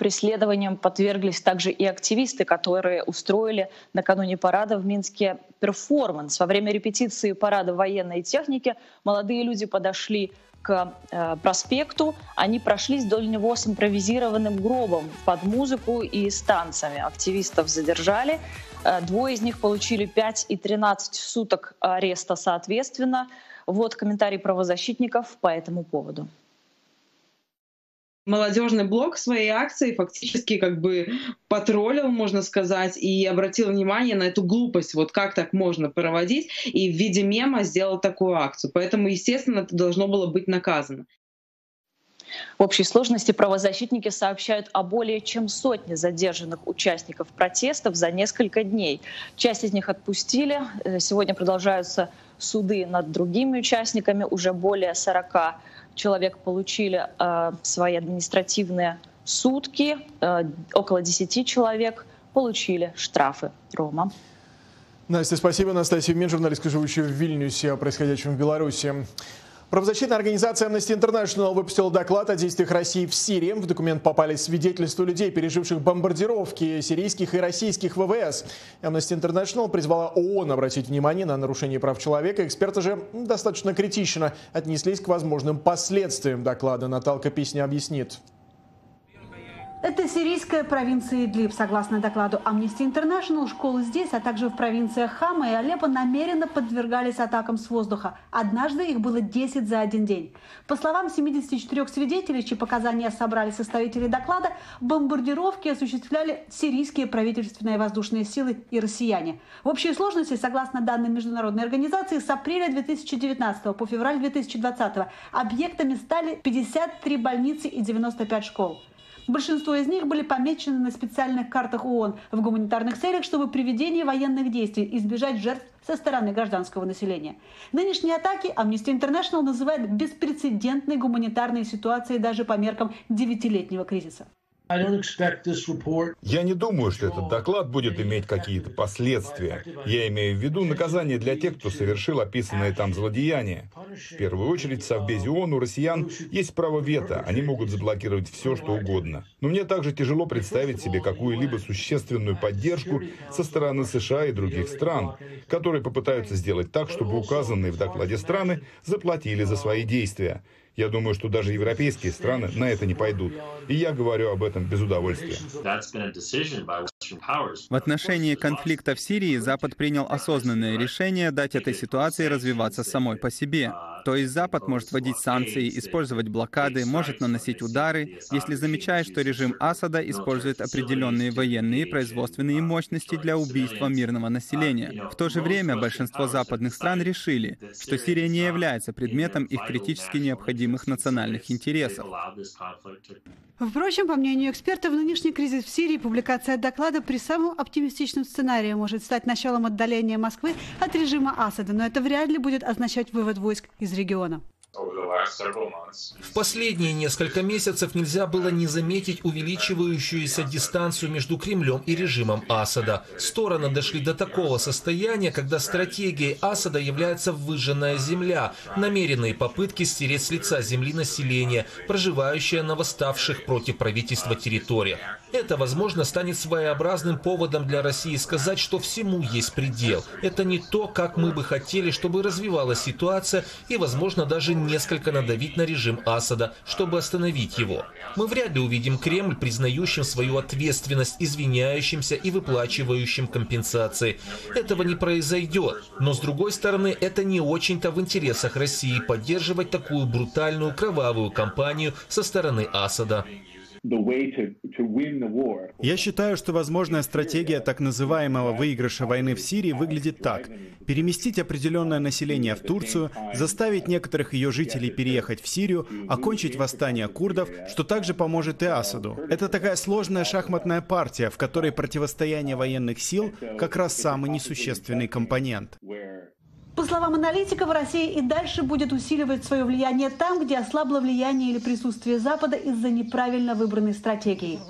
Преследованиям подверглись также и активисты, которые устроили накануне парада в Минске перформанс. Во время репетиции парада военной техники молодые люди подошли к э, проспекту. Они прошлись вдоль него с импровизированным гробом под музыку и с танцами. Активистов задержали. Э, двое из них получили 5 и 13 суток ареста соответственно. Вот комментарий правозащитников по этому поводу молодежный блок своей акции фактически как бы потроллил, можно сказать, и обратил внимание на эту глупость, вот как так можно проводить, и в виде мема сделал такую акцию. Поэтому, естественно, это должно было быть наказано. В общей сложности правозащитники сообщают о более чем сотне задержанных участников протестов за несколько дней. Часть из них отпустили. Э, сегодня продолжаются суды над другими участниками. Уже более 40 человек получили э, свои административные сутки, э, около 10 человек получили штрафы. Рома. Настя, спасибо. Анастасия Мин, журналистка, живущая в Вильнюсе, о происходящем в Беларуси. Правозащитная организация Amnesty International выпустила доклад о действиях России в Сирии. В документ попали свидетельства людей, переживших бомбардировки сирийских и российских ВВС. Amnesty International призвала ООН обратить внимание на нарушение прав человека. Эксперты же достаточно критично отнеслись к возможным последствиям доклада. Наталка Песня объяснит. Это сирийская провинция Идлиб. Согласно докладу Amnesty International, школы здесь, а также в провинциях Хама и Алеппо намеренно подвергались атакам с воздуха. Однажды их было 10 за один день. По словам 74 свидетелей, чьи показания собрали составители доклада, бомбардировки осуществляли сирийские правительственные воздушные силы и россияне. В общей сложности, согласно данным международной организации, с апреля 2019 по февраль 2020 объектами стали 53 больницы и 95 школ. Большинство из них были помечены на специальных картах ООН в гуманитарных целях, чтобы при ведении военных действий избежать жертв со стороны гражданского населения. Нынешние атаки Amnesty International называет беспрецедентной гуманитарной ситуацией даже по меркам девятилетнего кризиса. Я не думаю, что этот доклад будет иметь какие-то последствия. Я имею в виду наказание для тех, кто совершил описанные там злодеяния. В первую очередь, в Совбезе ООН у россиян есть право вето, они могут заблокировать все, что угодно. Но мне также тяжело представить себе какую-либо существенную поддержку со стороны США и других стран, которые попытаются сделать так, чтобы указанные в докладе страны заплатили за свои действия. Я думаю, что даже европейские страны на это не пойдут. И я говорю об этом без удовольствия. В отношении конфликта в Сирии Запад принял осознанное решение дать этой ситуации развиваться самой по себе. То есть Запад может вводить санкции, использовать блокады, может наносить удары, если замечает, что режим Асада использует определенные военные и производственные мощности для убийства мирного населения. В то же время большинство западных стран решили, что Сирия не является предметом их критически необходимых национальных интересов. Впрочем, по мнению экспертов, нынешний кризис в Сирии, публикация доклада при самом оптимистичном сценарии может стать началом отдаления Москвы от режима Асада, но это вряд ли будет означать вывод войск из региона. В последние несколько месяцев нельзя было не заметить увеличивающуюся дистанцию между Кремлем и режимом Асада. Стороны дошли до такого состояния, когда стратегией Асада является выжженная земля, намеренные попытки стереть с лица земли население, проживающее на восставших против правительства территориях. Это, возможно, станет своеобразным поводом для России сказать, что всему есть предел. Это не то, как мы бы хотели, чтобы развивалась ситуация, и, возможно, даже несколько надавить на режим Асада, чтобы остановить его. Мы вряд ли увидим Кремль, признающим свою ответственность, извиняющимся и выплачивающим компенсации. Этого не произойдет. Но, с другой стороны, это не очень-то в интересах России поддерживать такую брутальную кровавую кампанию со стороны Асада. Я считаю, что возможная стратегия так называемого выигрыша войны в Сирии выглядит так. Переместить определенное население в Турцию, заставить некоторых ее жителей переехать в Сирию, окончить восстание курдов, что также поможет и Асаду. Это такая сложная шахматная партия, в которой противостояние военных сил как раз самый несущественный компонент. По словам аналитиков, Россия и дальше будет усиливать свое влияние там, где ослабло влияние или присутствие Запада из-за неправильно выбранной стратегии.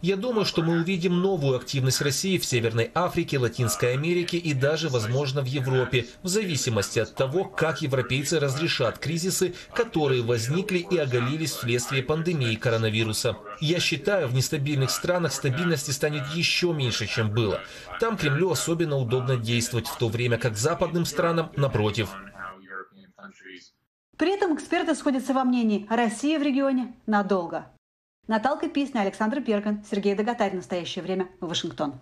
Я думаю, что мы увидим новую активность России в Северной Африке, Латинской Америке и даже, возможно, в Европе, в зависимости от того, как европейцы разрешат кризисы, которые возникли и оголились вследствие пандемии коронавируса. Я считаю, в нестабильных странах стабильности станет еще меньше, чем было. Там Кремлю особенно удобно действовать, в то время как западным странам, напротив. При этом эксперты сходятся во мнении, Россия в регионе надолго. Наталка Песня, Александр Перган, Сергей Доготарь. Настоящее время. Вашингтон.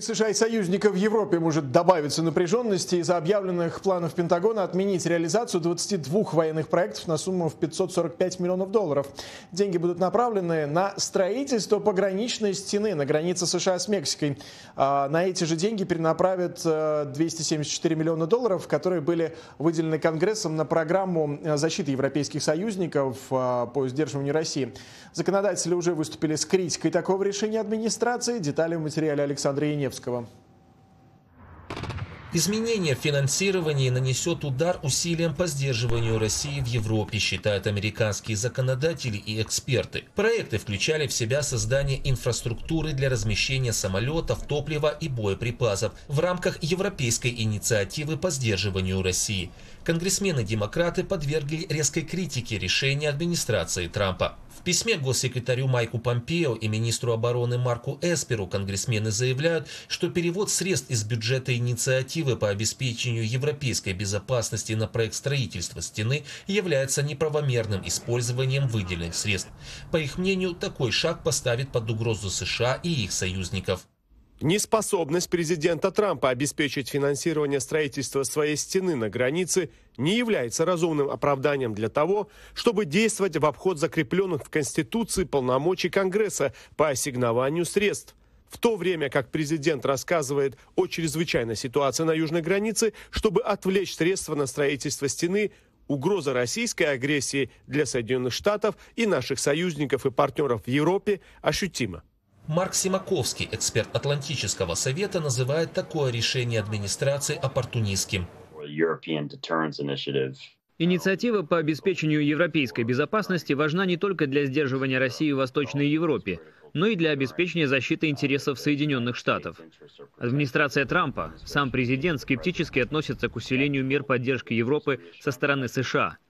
США и союзников в Европе может добавиться напряженности из-за объявленных планов Пентагона отменить реализацию 22 военных проектов на сумму в 545 миллионов долларов. Деньги будут направлены на строительство пограничной стены на границе США с Мексикой. А, на эти же деньги перенаправят 274 э, миллиона долларов, которые были выделены Конгрессом на программу э, защиты европейских союзников э, по сдерживанию России. Законодатели уже выступили с критикой такого решения администрации. Детали в материале Александра Яневского. Изменение в финансировании нанесет удар усилиям по сдерживанию России в Европе, считают американские законодатели и эксперты. Проекты включали в себя создание инфраструктуры для размещения самолетов, топлива и боеприпасов в рамках европейской инициативы по сдерживанию России. Конгрессмены-демократы подвергли резкой критике решения администрации Трампа. Письме госсекретарю Майку Помпео и министру обороны Марку Эсперу конгрессмены заявляют, что перевод средств из бюджета инициативы по обеспечению европейской безопасности на проект строительства стены является неправомерным использованием выделенных средств. По их мнению, такой шаг поставит под угрозу США и их союзников. Неспособность президента Трампа обеспечить финансирование строительства своей стены на границе не является разумным оправданием для того, чтобы действовать в обход закрепленных в Конституции полномочий Конгресса по ассигнованию средств. В то время как президент рассказывает о чрезвычайной ситуации на южной границе, чтобы отвлечь средства на строительство стены, угроза российской агрессии для Соединенных Штатов и наших союзников и партнеров в Европе ощутима. Марк Симаковский, эксперт Атлантического совета, называет такое решение администрации оппортунистским. Инициатива по обеспечению европейской безопасности важна не только для сдерживания России в Восточной Европе, но и для обеспечения защиты интересов Соединенных Штатов. Администрация Трампа, сам президент скептически относится к усилению мер поддержки Европы со стороны США –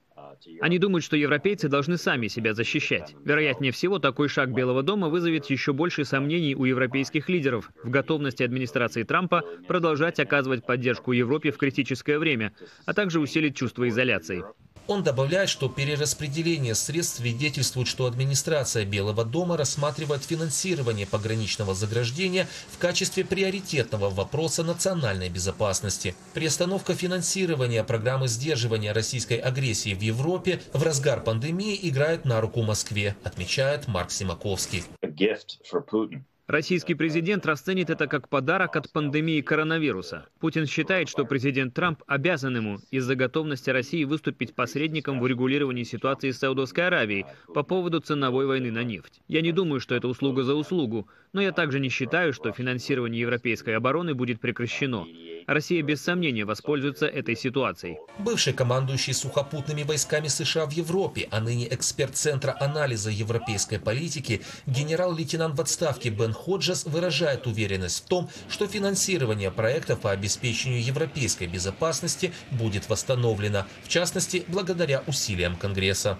они думают, что европейцы должны сами себя защищать. Вероятнее всего, такой шаг Белого дома вызовет еще больше сомнений у европейских лидеров в готовности администрации Трампа продолжать оказывать поддержку Европе в критическое время, а также усилить чувство изоляции. Он добавляет, что перераспределение средств свидетельствует, что администрация Белого дома рассматривает финансирование пограничного заграждения в качестве приоритетного вопроса национальной безопасности. Приостановка финансирования программы сдерживания российской агрессии в Европе в разгар пандемии играет на руку Москве, отмечает Марк Симаковский. Российский президент расценит это как подарок от пандемии коронавируса. Путин считает, что президент Трамп обязан ему из-за готовности России выступить посредником в урегулировании ситуации с Саудовской Аравией по поводу ценовой войны на нефть. Я не думаю, что это услуга за услугу, но я также не считаю, что финансирование европейской обороны будет прекращено. Россия без сомнения воспользуется этой ситуацией. Бывший командующий сухопутными войсками США в Европе, а ныне эксперт Центра анализа европейской политики, генерал-лейтенант в отставке Бен Ходжес выражает уверенность в том, что финансирование проектов по обеспечению европейской безопасности будет восстановлено, в частности, благодаря усилиям Конгресса.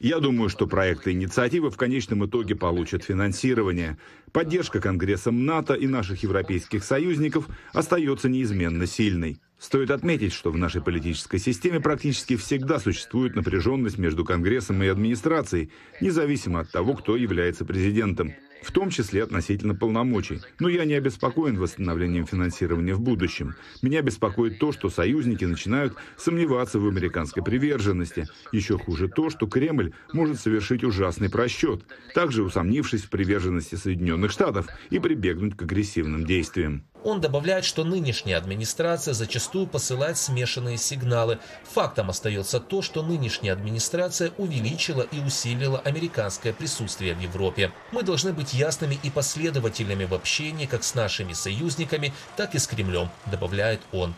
Я думаю, что проекты инициативы в конечном итоге получат финансирование. Поддержка Конгрессом НАТО и наших европейских союзников остается неизменно сильной. Стоит отметить, что в нашей политической системе практически всегда существует напряженность между Конгрессом и администрацией, независимо от того, кто является президентом в том числе относительно полномочий. Но я не обеспокоен восстановлением финансирования в будущем. Меня беспокоит то, что союзники начинают сомневаться в американской приверженности. Еще хуже то, что Кремль может совершить ужасный просчет, также усомнившись в приверженности Соединенных Штатов и прибегнуть к агрессивным действиям. Он добавляет, что нынешняя администрация зачастую посылает смешанные сигналы. Фактом остается то, что нынешняя администрация увеличила и усилила американское присутствие в Европе. Мы должны быть ясными и последовательными в общении как с нашими союзниками, так и с Кремлем, добавляет он.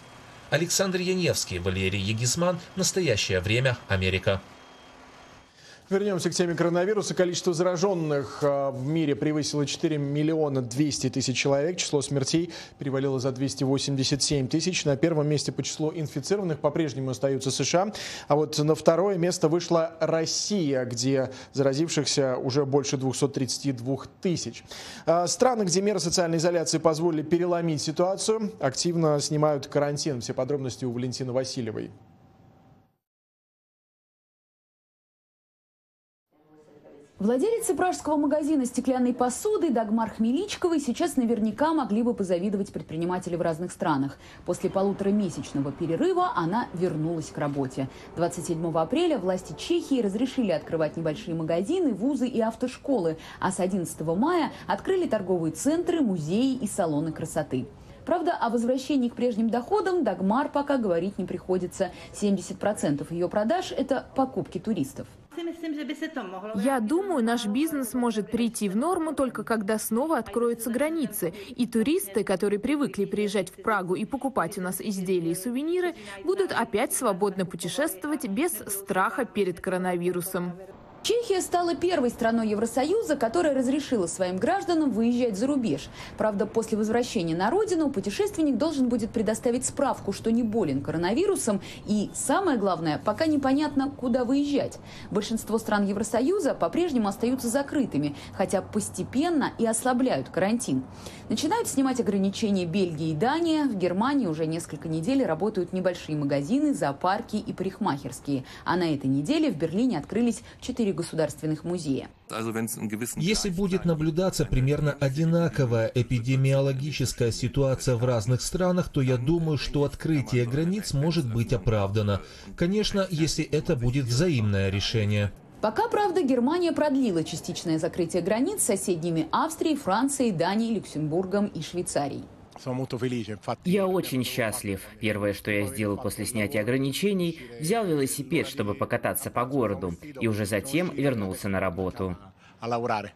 Александр Яневский, Валерий Егизман. Настоящее время. Америка. Вернемся к теме коронавируса. Количество зараженных а, в мире превысило 4 миллиона 200 тысяч человек. Число смертей перевалило за 287 тысяч. На первом месте по числу инфицированных по-прежнему остаются США. А вот на второе место вышла Россия, где заразившихся уже больше 232 тысяч. А, страны, где меры социальной изоляции позволили переломить ситуацию, активно снимают карантин. Все подробности у Валентины Васильевой. Владелицы пражского магазина стеклянной посуды Дагмар Хмеличковой сейчас наверняка могли бы позавидовать предприниматели в разных странах. После полуторамесячного перерыва она вернулась к работе. 27 апреля власти Чехии разрешили открывать небольшие магазины, вузы и автошколы, а с 11 мая открыли торговые центры, музеи и салоны красоты. Правда, о возвращении к прежним доходам Дагмар пока говорить не приходится. 70% ее продаж – это покупки туристов. Я думаю, наш бизнес может прийти в норму только когда снова откроются границы, и туристы, которые привыкли приезжать в Прагу и покупать у нас изделия и сувениры, будут опять свободно путешествовать без страха перед коронавирусом. Чехия стала первой страной Евросоюза, которая разрешила своим гражданам выезжать за рубеж. Правда, после возвращения на родину путешественник должен будет предоставить справку, что не болен коронавирусом. И самое главное, пока непонятно, куда выезжать. Большинство стран Евросоюза по-прежнему остаются закрытыми, хотя постепенно и ослабляют карантин. Начинают снимать ограничения Бельгия и Дания. В Германии уже несколько недель работают небольшие магазины, зоопарки и парикмахерские. А на этой неделе в Берлине открылись четыре четыре государственных музея. Если будет наблюдаться примерно одинаковая эпидемиологическая ситуация в разных странах, то я думаю, что открытие границ может быть оправдано. Конечно, если это будет взаимное решение. Пока, правда, Германия продлила частичное закрытие границ с соседними Австрией, Францией, Данией, Люксембургом и Швейцарией. Я очень счастлив. Первое, что я сделал после снятия ограничений, взял велосипед, чтобы покататься по городу, и уже затем вернулся на работу.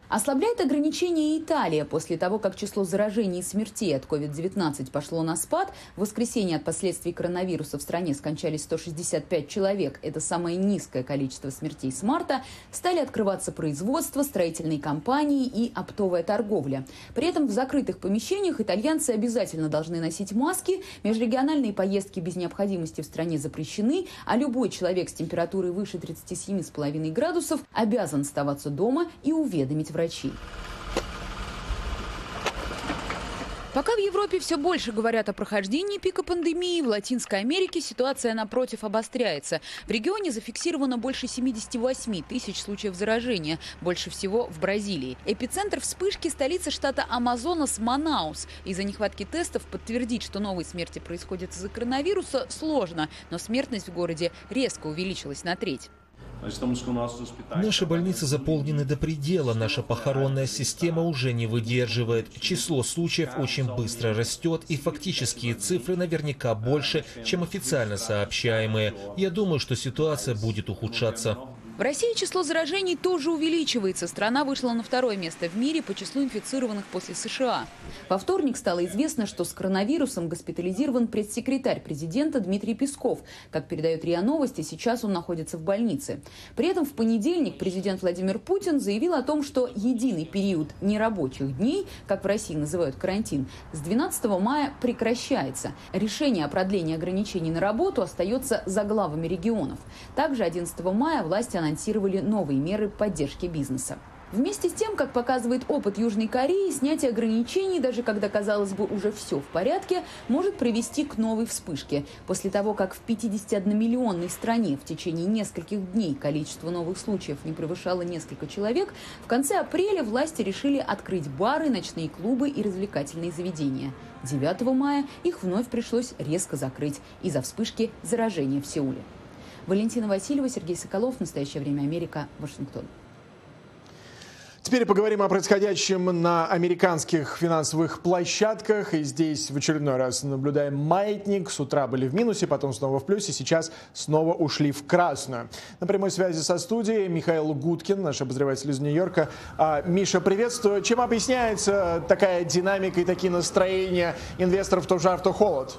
Ослабляет ограничения Италия. После того, как число заражений и смертей от COVID-19 пошло на спад, в воскресенье от последствий коронавируса в стране скончались 165 человек. Это самое низкое количество смертей с марта. Стали открываться производство, строительные компании и оптовая торговля. При этом в закрытых помещениях итальянцы обязательно должны носить маски, межрегиональные поездки без необходимости в стране запрещены, а любой человек с температурой выше 37,5 градусов обязан оставаться дома и уведомить врачей. Пока в Европе все больше говорят о прохождении пика пандемии, в Латинской Америке ситуация, напротив, обостряется. В регионе зафиксировано больше 78 тысяч случаев заражения, больше всего в Бразилии. Эпицентр вспышки – столица штата Амазонас Манаус. Из-за нехватки тестов подтвердить, что новые смерти происходят из-за коронавируса, сложно, но смертность в городе резко увеличилась на треть. Наши больницы заполнены до предела, наша похоронная система уже не выдерживает. Число случаев очень быстро растет, и фактические цифры наверняка больше, чем официально сообщаемые. Я думаю, что ситуация будет ухудшаться. В России число заражений тоже увеличивается. Страна вышла на второе место в мире по числу инфицированных после США. Во вторник стало известно, что с коронавирусом госпитализирован пресс-секретарь президента Дмитрий Песков. Как передает РИА Новости, сейчас он находится в больнице. При этом в понедельник президент Владимир Путин заявил о том, что единый период нерабочих дней, как в России называют карантин, с 12 мая прекращается. Решение о продлении ограничений на работу остается за главами регионов. Также 11 мая власти анонсировали новые меры поддержки бизнеса. Вместе с тем, как показывает опыт Южной Кореи, снятие ограничений, даже когда, казалось бы, уже все в порядке, может привести к новой вспышке. После того, как в 51-миллионной стране в течение нескольких дней количество новых случаев не превышало несколько человек, в конце апреля власти решили открыть бары, ночные клубы и развлекательные заведения. 9 мая их вновь пришлось резко закрыть из-за вспышки заражения в Сеуле. Валентина Васильева, Сергей Соколов. В настоящее время Америка. Вашингтон. Теперь поговорим о происходящем на американских финансовых площадках. И здесь в очередной раз наблюдаем маятник. С утра были в минусе, потом снова в плюсе, сейчас снова ушли в красную. На прямой связи со студией Михаил Гудкин, наш обозреватель из Нью-Йорка. А, Миша, приветствую. Чем объясняется такая динамика и такие настроения инвесторов то жар, то холод?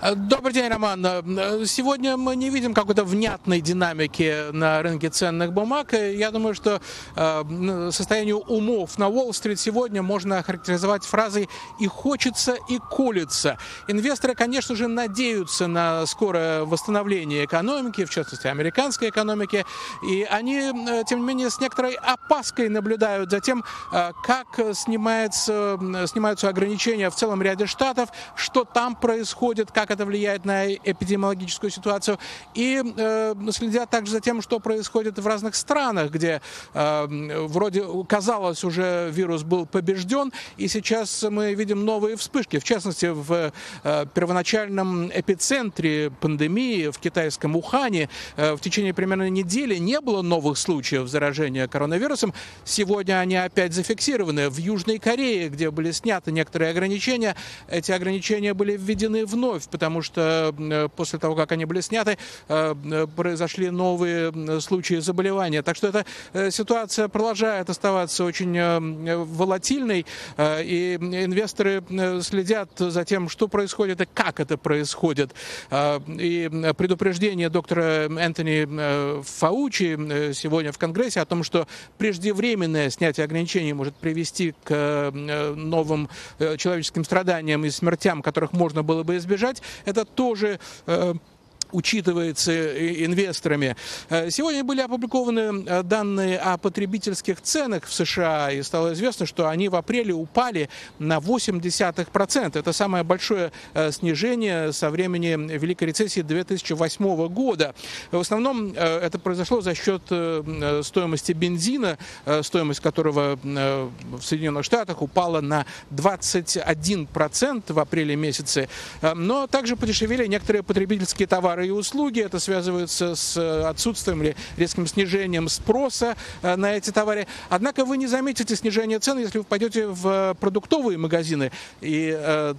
Э, добрый день, Роман. Э, сегодня мы не видим какой-то внятной динамики на рынке ценных бумаг. Я думаю, что э, состояние умов на Уолл-стрит сегодня можно охарактеризовать фразой «и хочется, и колется». Инвесторы, конечно же, надеются на скорое восстановление экономики, в частности, американской экономики, и они, тем не менее, с некоторой опаской наблюдают за тем, как снимается, снимаются ограничения в целом ряде штатов, что там происходит, как как это влияет на эпидемиологическую ситуацию, и э, следят также за тем, что происходит в разных странах, где э, вроде казалось уже вирус был побежден, и сейчас мы видим новые вспышки. В частности, в э, первоначальном эпицентре пандемии в китайском Ухане э, в течение примерно недели не было новых случаев заражения коронавирусом. Сегодня они опять зафиксированы. В Южной Корее, где были сняты некоторые ограничения, эти ограничения были введены вновь, потому что э, после того, как они были сняты, э, э, произошли новые случаи заболевания. Так что эта ситуация продолжает оставаться очень волатильной, и инвесторы следят за тем, что происходит и как это происходит. И предупреждение доктора Энтони Фаучи сегодня в Конгрессе о том, что преждевременное снятие ограничений может привести к новым человеческим страданиям и смертям, которых можно было бы избежать, это тоже э, учитывается инвесторами. Э, сегодня были опубликованы э, данные о потребительских ценах в США, и стало известно, что они в апреле упали на 0,8%. Это самое большое э, снижение со времени Великой рецессии 2008 года. В основном это произошло за счет стоимости бензина, стоимость которого в Соединенных Штатах упала на 21% в апреле месяце. Но также подешевели некоторые потребительские товары товары и услуги. Это связывается с э, отсутствием или резким снижением спроса э, на эти товары. Однако вы не заметите снижение цен, если вы пойдете в продуктовые магазины. И э,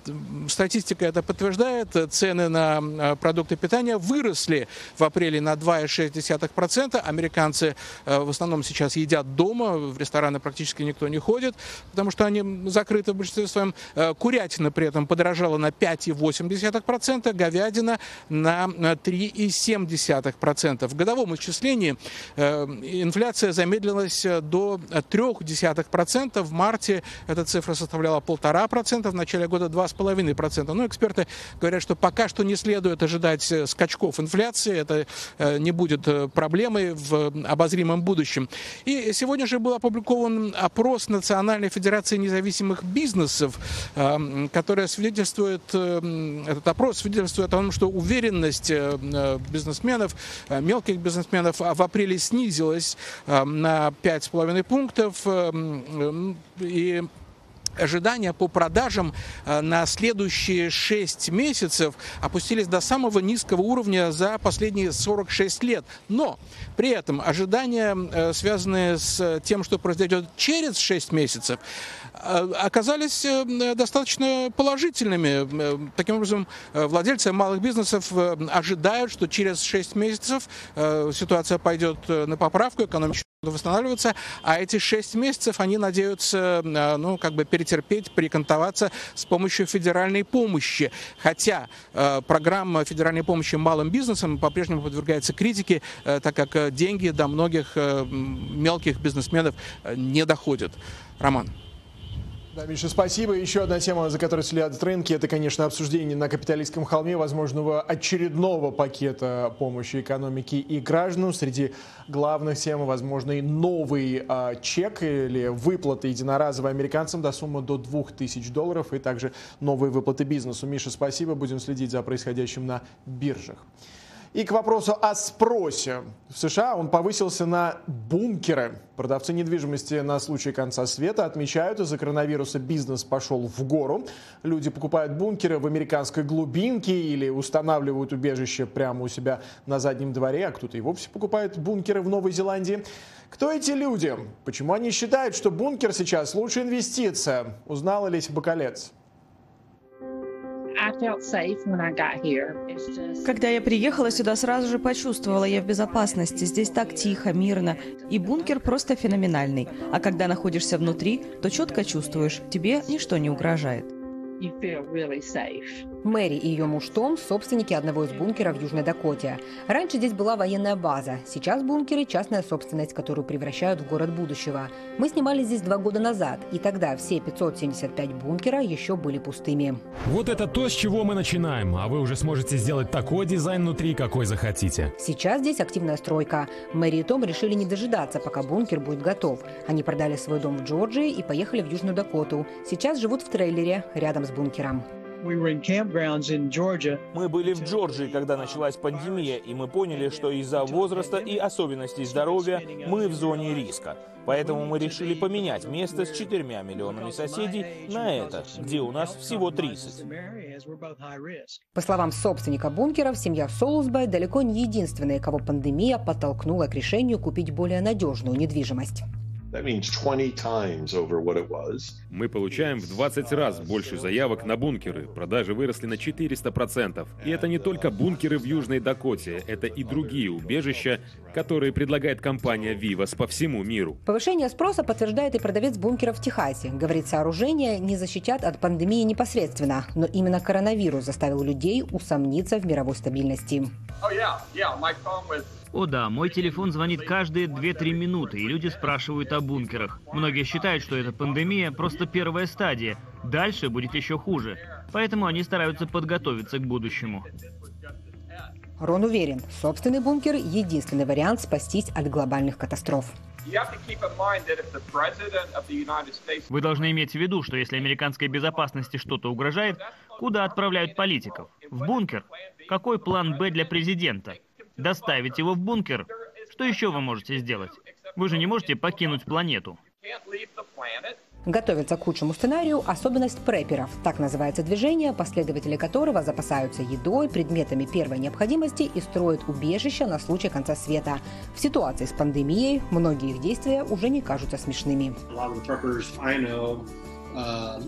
статистика это подтверждает. Цены на продукты питания выросли в апреле на 2,6%. Американцы э, в основном сейчас едят дома, в рестораны практически никто не ходит, потому что они закрыты в большинстве своем. Э, курятина при этом подорожала на 5,8%, говядина на 3,7%. В годовом исчислении э, инфляция замедлилась до 0,3%. В марте эта цифра составляла 1,5%, в начале года 2,5%. Но эксперты говорят, что пока что не следует ожидать э, скачков инфляции. Это э, не будет проблемой в обозримом будущем. И сегодня же был опубликован опрос Национальной Федерации независимых бизнесов, которая свидетельствует, этот опрос свидетельствует о том, что уверенность Э, бизнесменов, э, мелких бизнесменов в апреле снизилась э, на 5,5 пунктов. И ожидания по продажам на следующие 6 месяцев опустились до самого низкого уровня за последние 46 лет. Но при этом ожидания, связанные с тем, что произойдет через 6 месяцев, Э, оказались э, достаточно положительными. Э, таким образом, владельцы малых бизнесов ожидают, что через 6 месяцев ситуация пойдет на поправку, экономика восстанавливаться, а эти 6 месяцев они надеются ну, как бы перетерпеть, перекантоваться с помощью федеральной помощи. Хотя программа федеральной помощи малым бизнесам по-прежнему подвергается критике, так как деньги до многих мелких бизнесменов не доходят. Роман. Да, Миша, спасибо. Еще одна тема, за которой следят рынки, это, конечно, обсуждение на капиталистском холме возможного очередного пакета помощи экономике и гражданам. Среди главных тем, возможный новый а, чек или выплаты единоразовые американцам до суммы до 2000 долларов и также новые выплаты бизнесу. Миша, спасибо. Будем следить за происходящим на биржах. И к вопросу о спросе. В США он повысился на бункеры. Продавцы недвижимости на случай конца света отмечают, из-за коронавируса бизнес пошел в гору. Люди покупают бункеры в американской глубинке или устанавливают убежище прямо у себя на заднем дворе, а кто-то и вовсе покупает бункеры в Новой Зеландии. Кто эти люди? Почему они считают, что бункер сейчас лучшая инвестиция? Узнала Леся Бакалец. Когда я приехала сюда, сразу же почувствовала, я в безопасности. Здесь так тихо, мирно. И бункер просто феноменальный. А когда находишься внутри, то четко чувствуешь, тебе ничто не угрожает. Мэри и ее муж Том – собственники одного из бункеров в Южной Дакоте. Раньше здесь была военная база. Сейчас бункеры – частная собственность, которую превращают в город будущего. Мы снимали здесь два года назад, и тогда все 575 бункера еще были пустыми. Вот это то, с чего мы начинаем, а вы уже сможете сделать такой дизайн внутри, какой захотите. Сейчас здесь активная стройка. Мэри и Том решили не дожидаться, пока бункер будет готов. Они продали свой дом в Джорджии и поехали в Южную Дакоту. Сейчас живут в трейлере рядом с бункером. Мы были в Джорджии, когда началась пандемия, и мы поняли, что из-за возраста и особенностей здоровья мы в зоне риска. Поэтому мы решили поменять место с четырьмя миллионами соседей на это, где у нас всего 30. По словам собственника бункеров, семья Солусбай далеко не единственная, кого пандемия подтолкнула к решению купить более надежную недвижимость. Мы получаем в 20 раз больше заявок на бункеры. Продажи выросли на 400%. И это не только бункеры в Южной Дакоте, это и другие убежища, которые предлагает компания Vivas по всему миру. Повышение спроса подтверждает и продавец бункеров в Техасе. Говорит, сооружения не защитят от пандемии непосредственно, но именно коронавирус заставил людей усомниться в мировой стабильности. Oh, yeah, yeah, о да, мой телефон звонит каждые 2-3 минуты, и люди спрашивают о бункерах. Многие считают, что эта пандемия просто первая стадия. Дальше будет еще хуже. Поэтому они стараются подготовиться к будущему. Рон уверен, собственный бункер – единственный вариант спастись от глобальных катастроф. Вы должны иметь в виду, что если американской безопасности что-то угрожает, куда отправляют политиков? В бункер? Какой план «Б» для президента? Доставить его в бункер. Что еще вы можете сделать? Вы же не можете покинуть планету. Готовиться к худшему сценарию – особенность препперов. Так называется движение, последователи которого запасаются едой, предметами первой необходимости и строят убежища на случай конца света. В ситуации с пандемией многие их действия уже не кажутся смешными. Uh,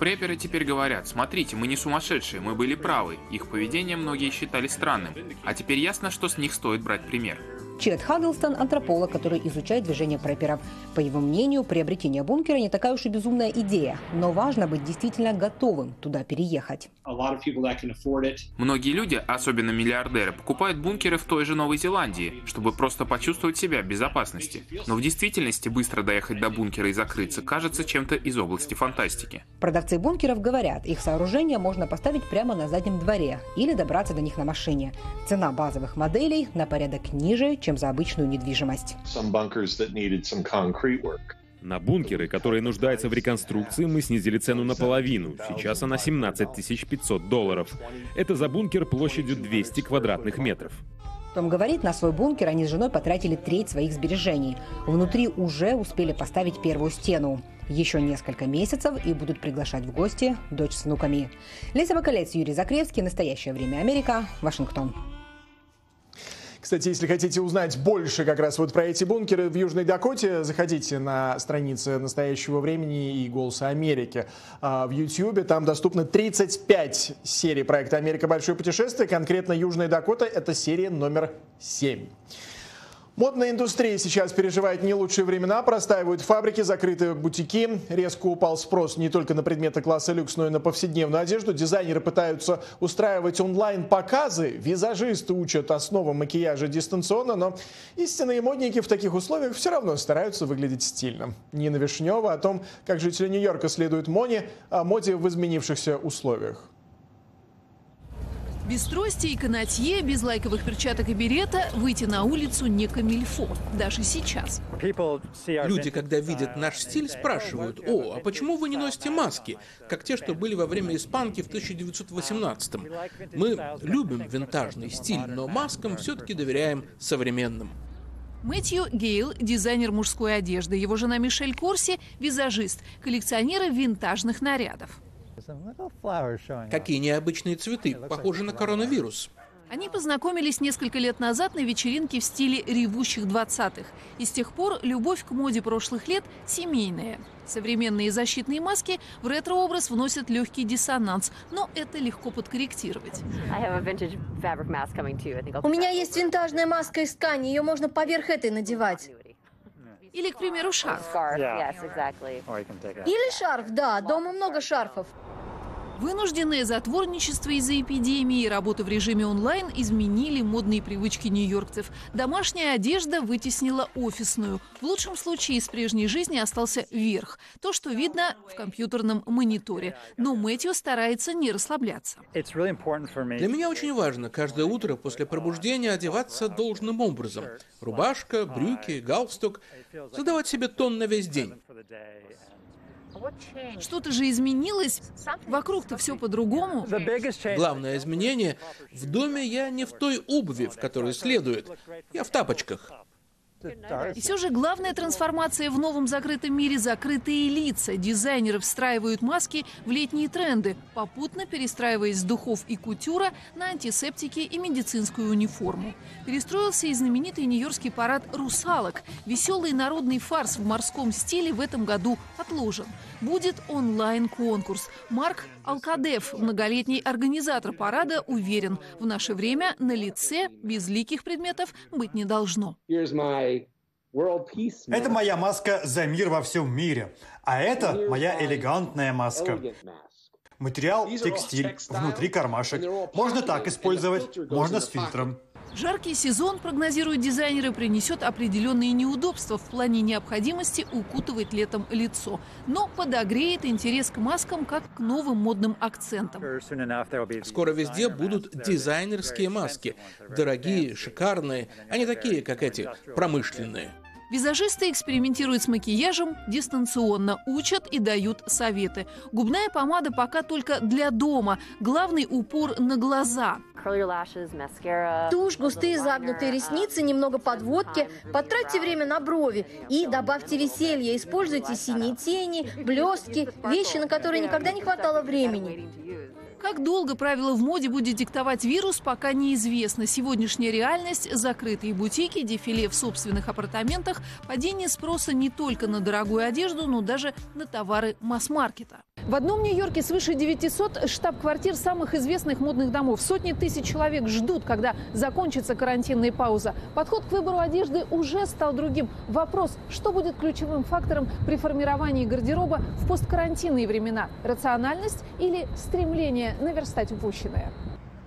Преперы теперь говорят, смотрите, мы не сумасшедшие, мы были правы. Их поведение многие считали странным. А теперь ясно, что с них стоит брать пример. Чет Хаддлстон – антрополог, который изучает движение препперов. По его мнению, приобретение бункера не такая уж и безумная идея, но важно быть действительно готовым туда переехать. Многие люди, особенно миллиардеры, покупают бункеры в той же Новой Зеландии, чтобы просто почувствовать себя в безопасности. Но в действительности быстро доехать до бункера и закрыться кажется чем-то из области фантастики. Продавцы бункеров говорят, их сооружение можно поставить прямо на заднем дворе или добраться до них на машине. Цена базовых моделей на порядок ниже, чем чем за обычную недвижимость. На бункеры, которые нуждаются в реконструкции, мы снизили цену наполовину. Сейчас она 17 500 долларов. Это за бункер площадью 200 квадратных метров. Том говорит, на свой бункер они с женой потратили треть своих сбережений. Внутри уже успели поставить первую стену. Еще несколько месяцев и будут приглашать в гости дочь с внуками. Леся Бакалец, Юрий Закревский. Настоящее время Америка. Вашингтон. Кстати, если хотите узнать больше как раз вот про эти бункеры в Южной Дакоте, заходите на страницы «Настоящего времени» и «Голоса Америки» а, в YouTube. Там доступно 35 серий проекта «Америка. Большое путешествие». Конкретно Южная Дакота – это серия номер 7. Модная индустрия сейчас переживает не лучшие времена, простаивают фабрики, закрыты бутики. Резко упал спрос не только на предметы класса люкс, но и на повседневную одежду. Дизайнеры пытаются устраивать онлайн-показы, визажисты учат основам макияжа дистанционно, но истинные модники в таких условиях все равно стараются выглядеть стильно. Нина Вишнева о том, как жители Нью-Йорка следуют моне, о моде в изменившихся условиях. Без трости и канатье, без лайковых перчаток и берета выйти на улицу не камильфо, даже сейчас. Люди, когда видят наш стиль, спрашивают, о, а почему вы не носите маски, как те, что были во время испанки в 1918-м? Мы любим винтажный стиль, но маскам все-таки доверяем современным. Мэтью Гейл – дизайнер мужской одежды. Его жена Мишель Корси – визажист, коллекционеры винтажных нарядов. Какие необычные цветы, похожи на коронавирус. Они познакомились несколько лет назад на вечеринке в стиле ревущих 20-х. И с тех пор любовь к моде прошлых лет семейная. Современные защитные маски в ретро-образ вносят легкий диссонанс, но это легко подкорректировать. У меня есть винтажная маска из ткани, ее можно поверх этой надевать. Или, к примеру, шарф. Или шарф, да, дома много шарфов. Вынужденное затворничество из-за эпидемии и работа в режиме онлайн изменили модные привычки нью-йоркцев. Домашняя одежда вытеснила офисную. В лучшем случае из прежней жизни остался верх. То, что видно в компьютерном мониторе. Но Мэтью старается не расслабляться. Для меня очень важно каждое утро после пробуждения одеваться должным образом. Рубашка, брюки, галстук. Задавать себе тон на весь день. Что-то же изменилось. Вокруг-то все по-другому. Главное изменение – в доме я не в той обуви, в которой следует. Я в тапочках. И все же главная трансформация в новом закрытом мире – закрытые лица. Дизайнеры встраивают маски в летние тренды, попутно перестраиваясь с духов и кутюра на антисептики и медицинскую униформу. Перестроился и знаменитый нью-йоркский парад «Русалок». Веселый народный фарс в морском стиле в этом году отложен. Будет онлайн-конкурс. Марк Алкадев, многолетний организатор парада, уверен, в наше время на лице безликих предметов быть не должно. Это моя маска за мир во всем мире, а это моя элегантная маска. Материал – текстиль, внутри кармашек. Можно так использовать, можно с фильтром. Жаркий сезон, прогнозируют дизайнеры, принесет определенные неудобства в плане необходимости укутывать летом лицо, но подогреет интерес к маскам как к новым модным акцентам. Скоро везде будут дизайнерские маски. Дорогие, шикарные, а не такие, как эти, промышленные. Визажисты экспериментируют с макияжем дистанционно, учат и дают советы. Губная помада пока только для дома. Главный упор на глаза. Тушь, густые загнутые ресницы, немного подводки. Потратьте время на брови и добавьте веселье. Используйте синие тени, блестки, вещи, на которые никогда не хватало времени. Как долго правила в моде будет диктовать вирус, пока неизвестно. Сегодняшняя реальность – закрытые бутики, дефиле в собственных апартаментах, падение спроса не только на дорогую одежду, но даже на товары масс-маркета. В одном Нью-Йорке свыше 900 штаб-квартир самых известных модных домов. Сотни тысяч человек ждут, когда закончится карантинная пауза. Подход к выбору одежды уже стал другим. Вопрос, что будет ключевым фактором при формировании гардероба в посткарантинные времена? Рациональность или стремление наверстать упущенное?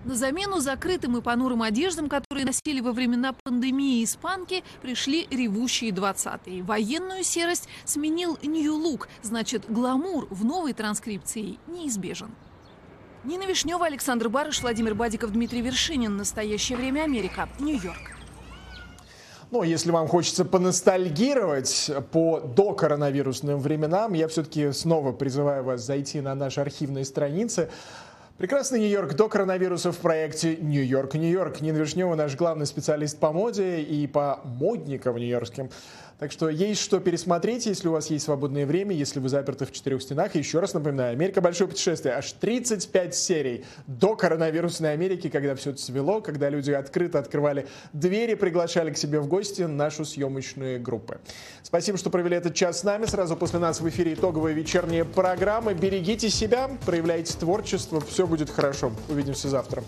На замену закрытым и понурым одеждам, которые носили во времена пандемии испанки, пришли ревущие 20-е. Военную серость сменил нью-лук, значит, гламур в новой транскрипции неизбежен. Нина Вишнева, Александр Барыш, Владимир Бадиков, Дмитрий Вершинин. Настоящее время Америка. Нью-Йорк. Ну, если вам хочется поностальгировать по докоронавирусным временам, я все-таки снова призываю вас зайти на наши архивные страницы. Прекрасный Нью-Йорк до коронавируса в проекте «Нью-Йорк, Нью-Йорк». Нина Вишнева наш главный специалист по моде и по модникам нью-йоркским. Так что есть что пересмотреть, если у вас есть свободное время, если вы заперты в четырех стенах. еще раз напоминаю, «Америка. Большое путешествие». Аж 35 серий до коронавирусной Америки, когда все цвело, когда люди открыто открывали двери, приглашали к себе в гости нашу съемочную группы. Спасибо, что провели этот час с нами. Сразу после нас в эфире итоговые вечерние программы. Берегите себя, проявляйте творчество, все будет хорошо. Увидимся завтра.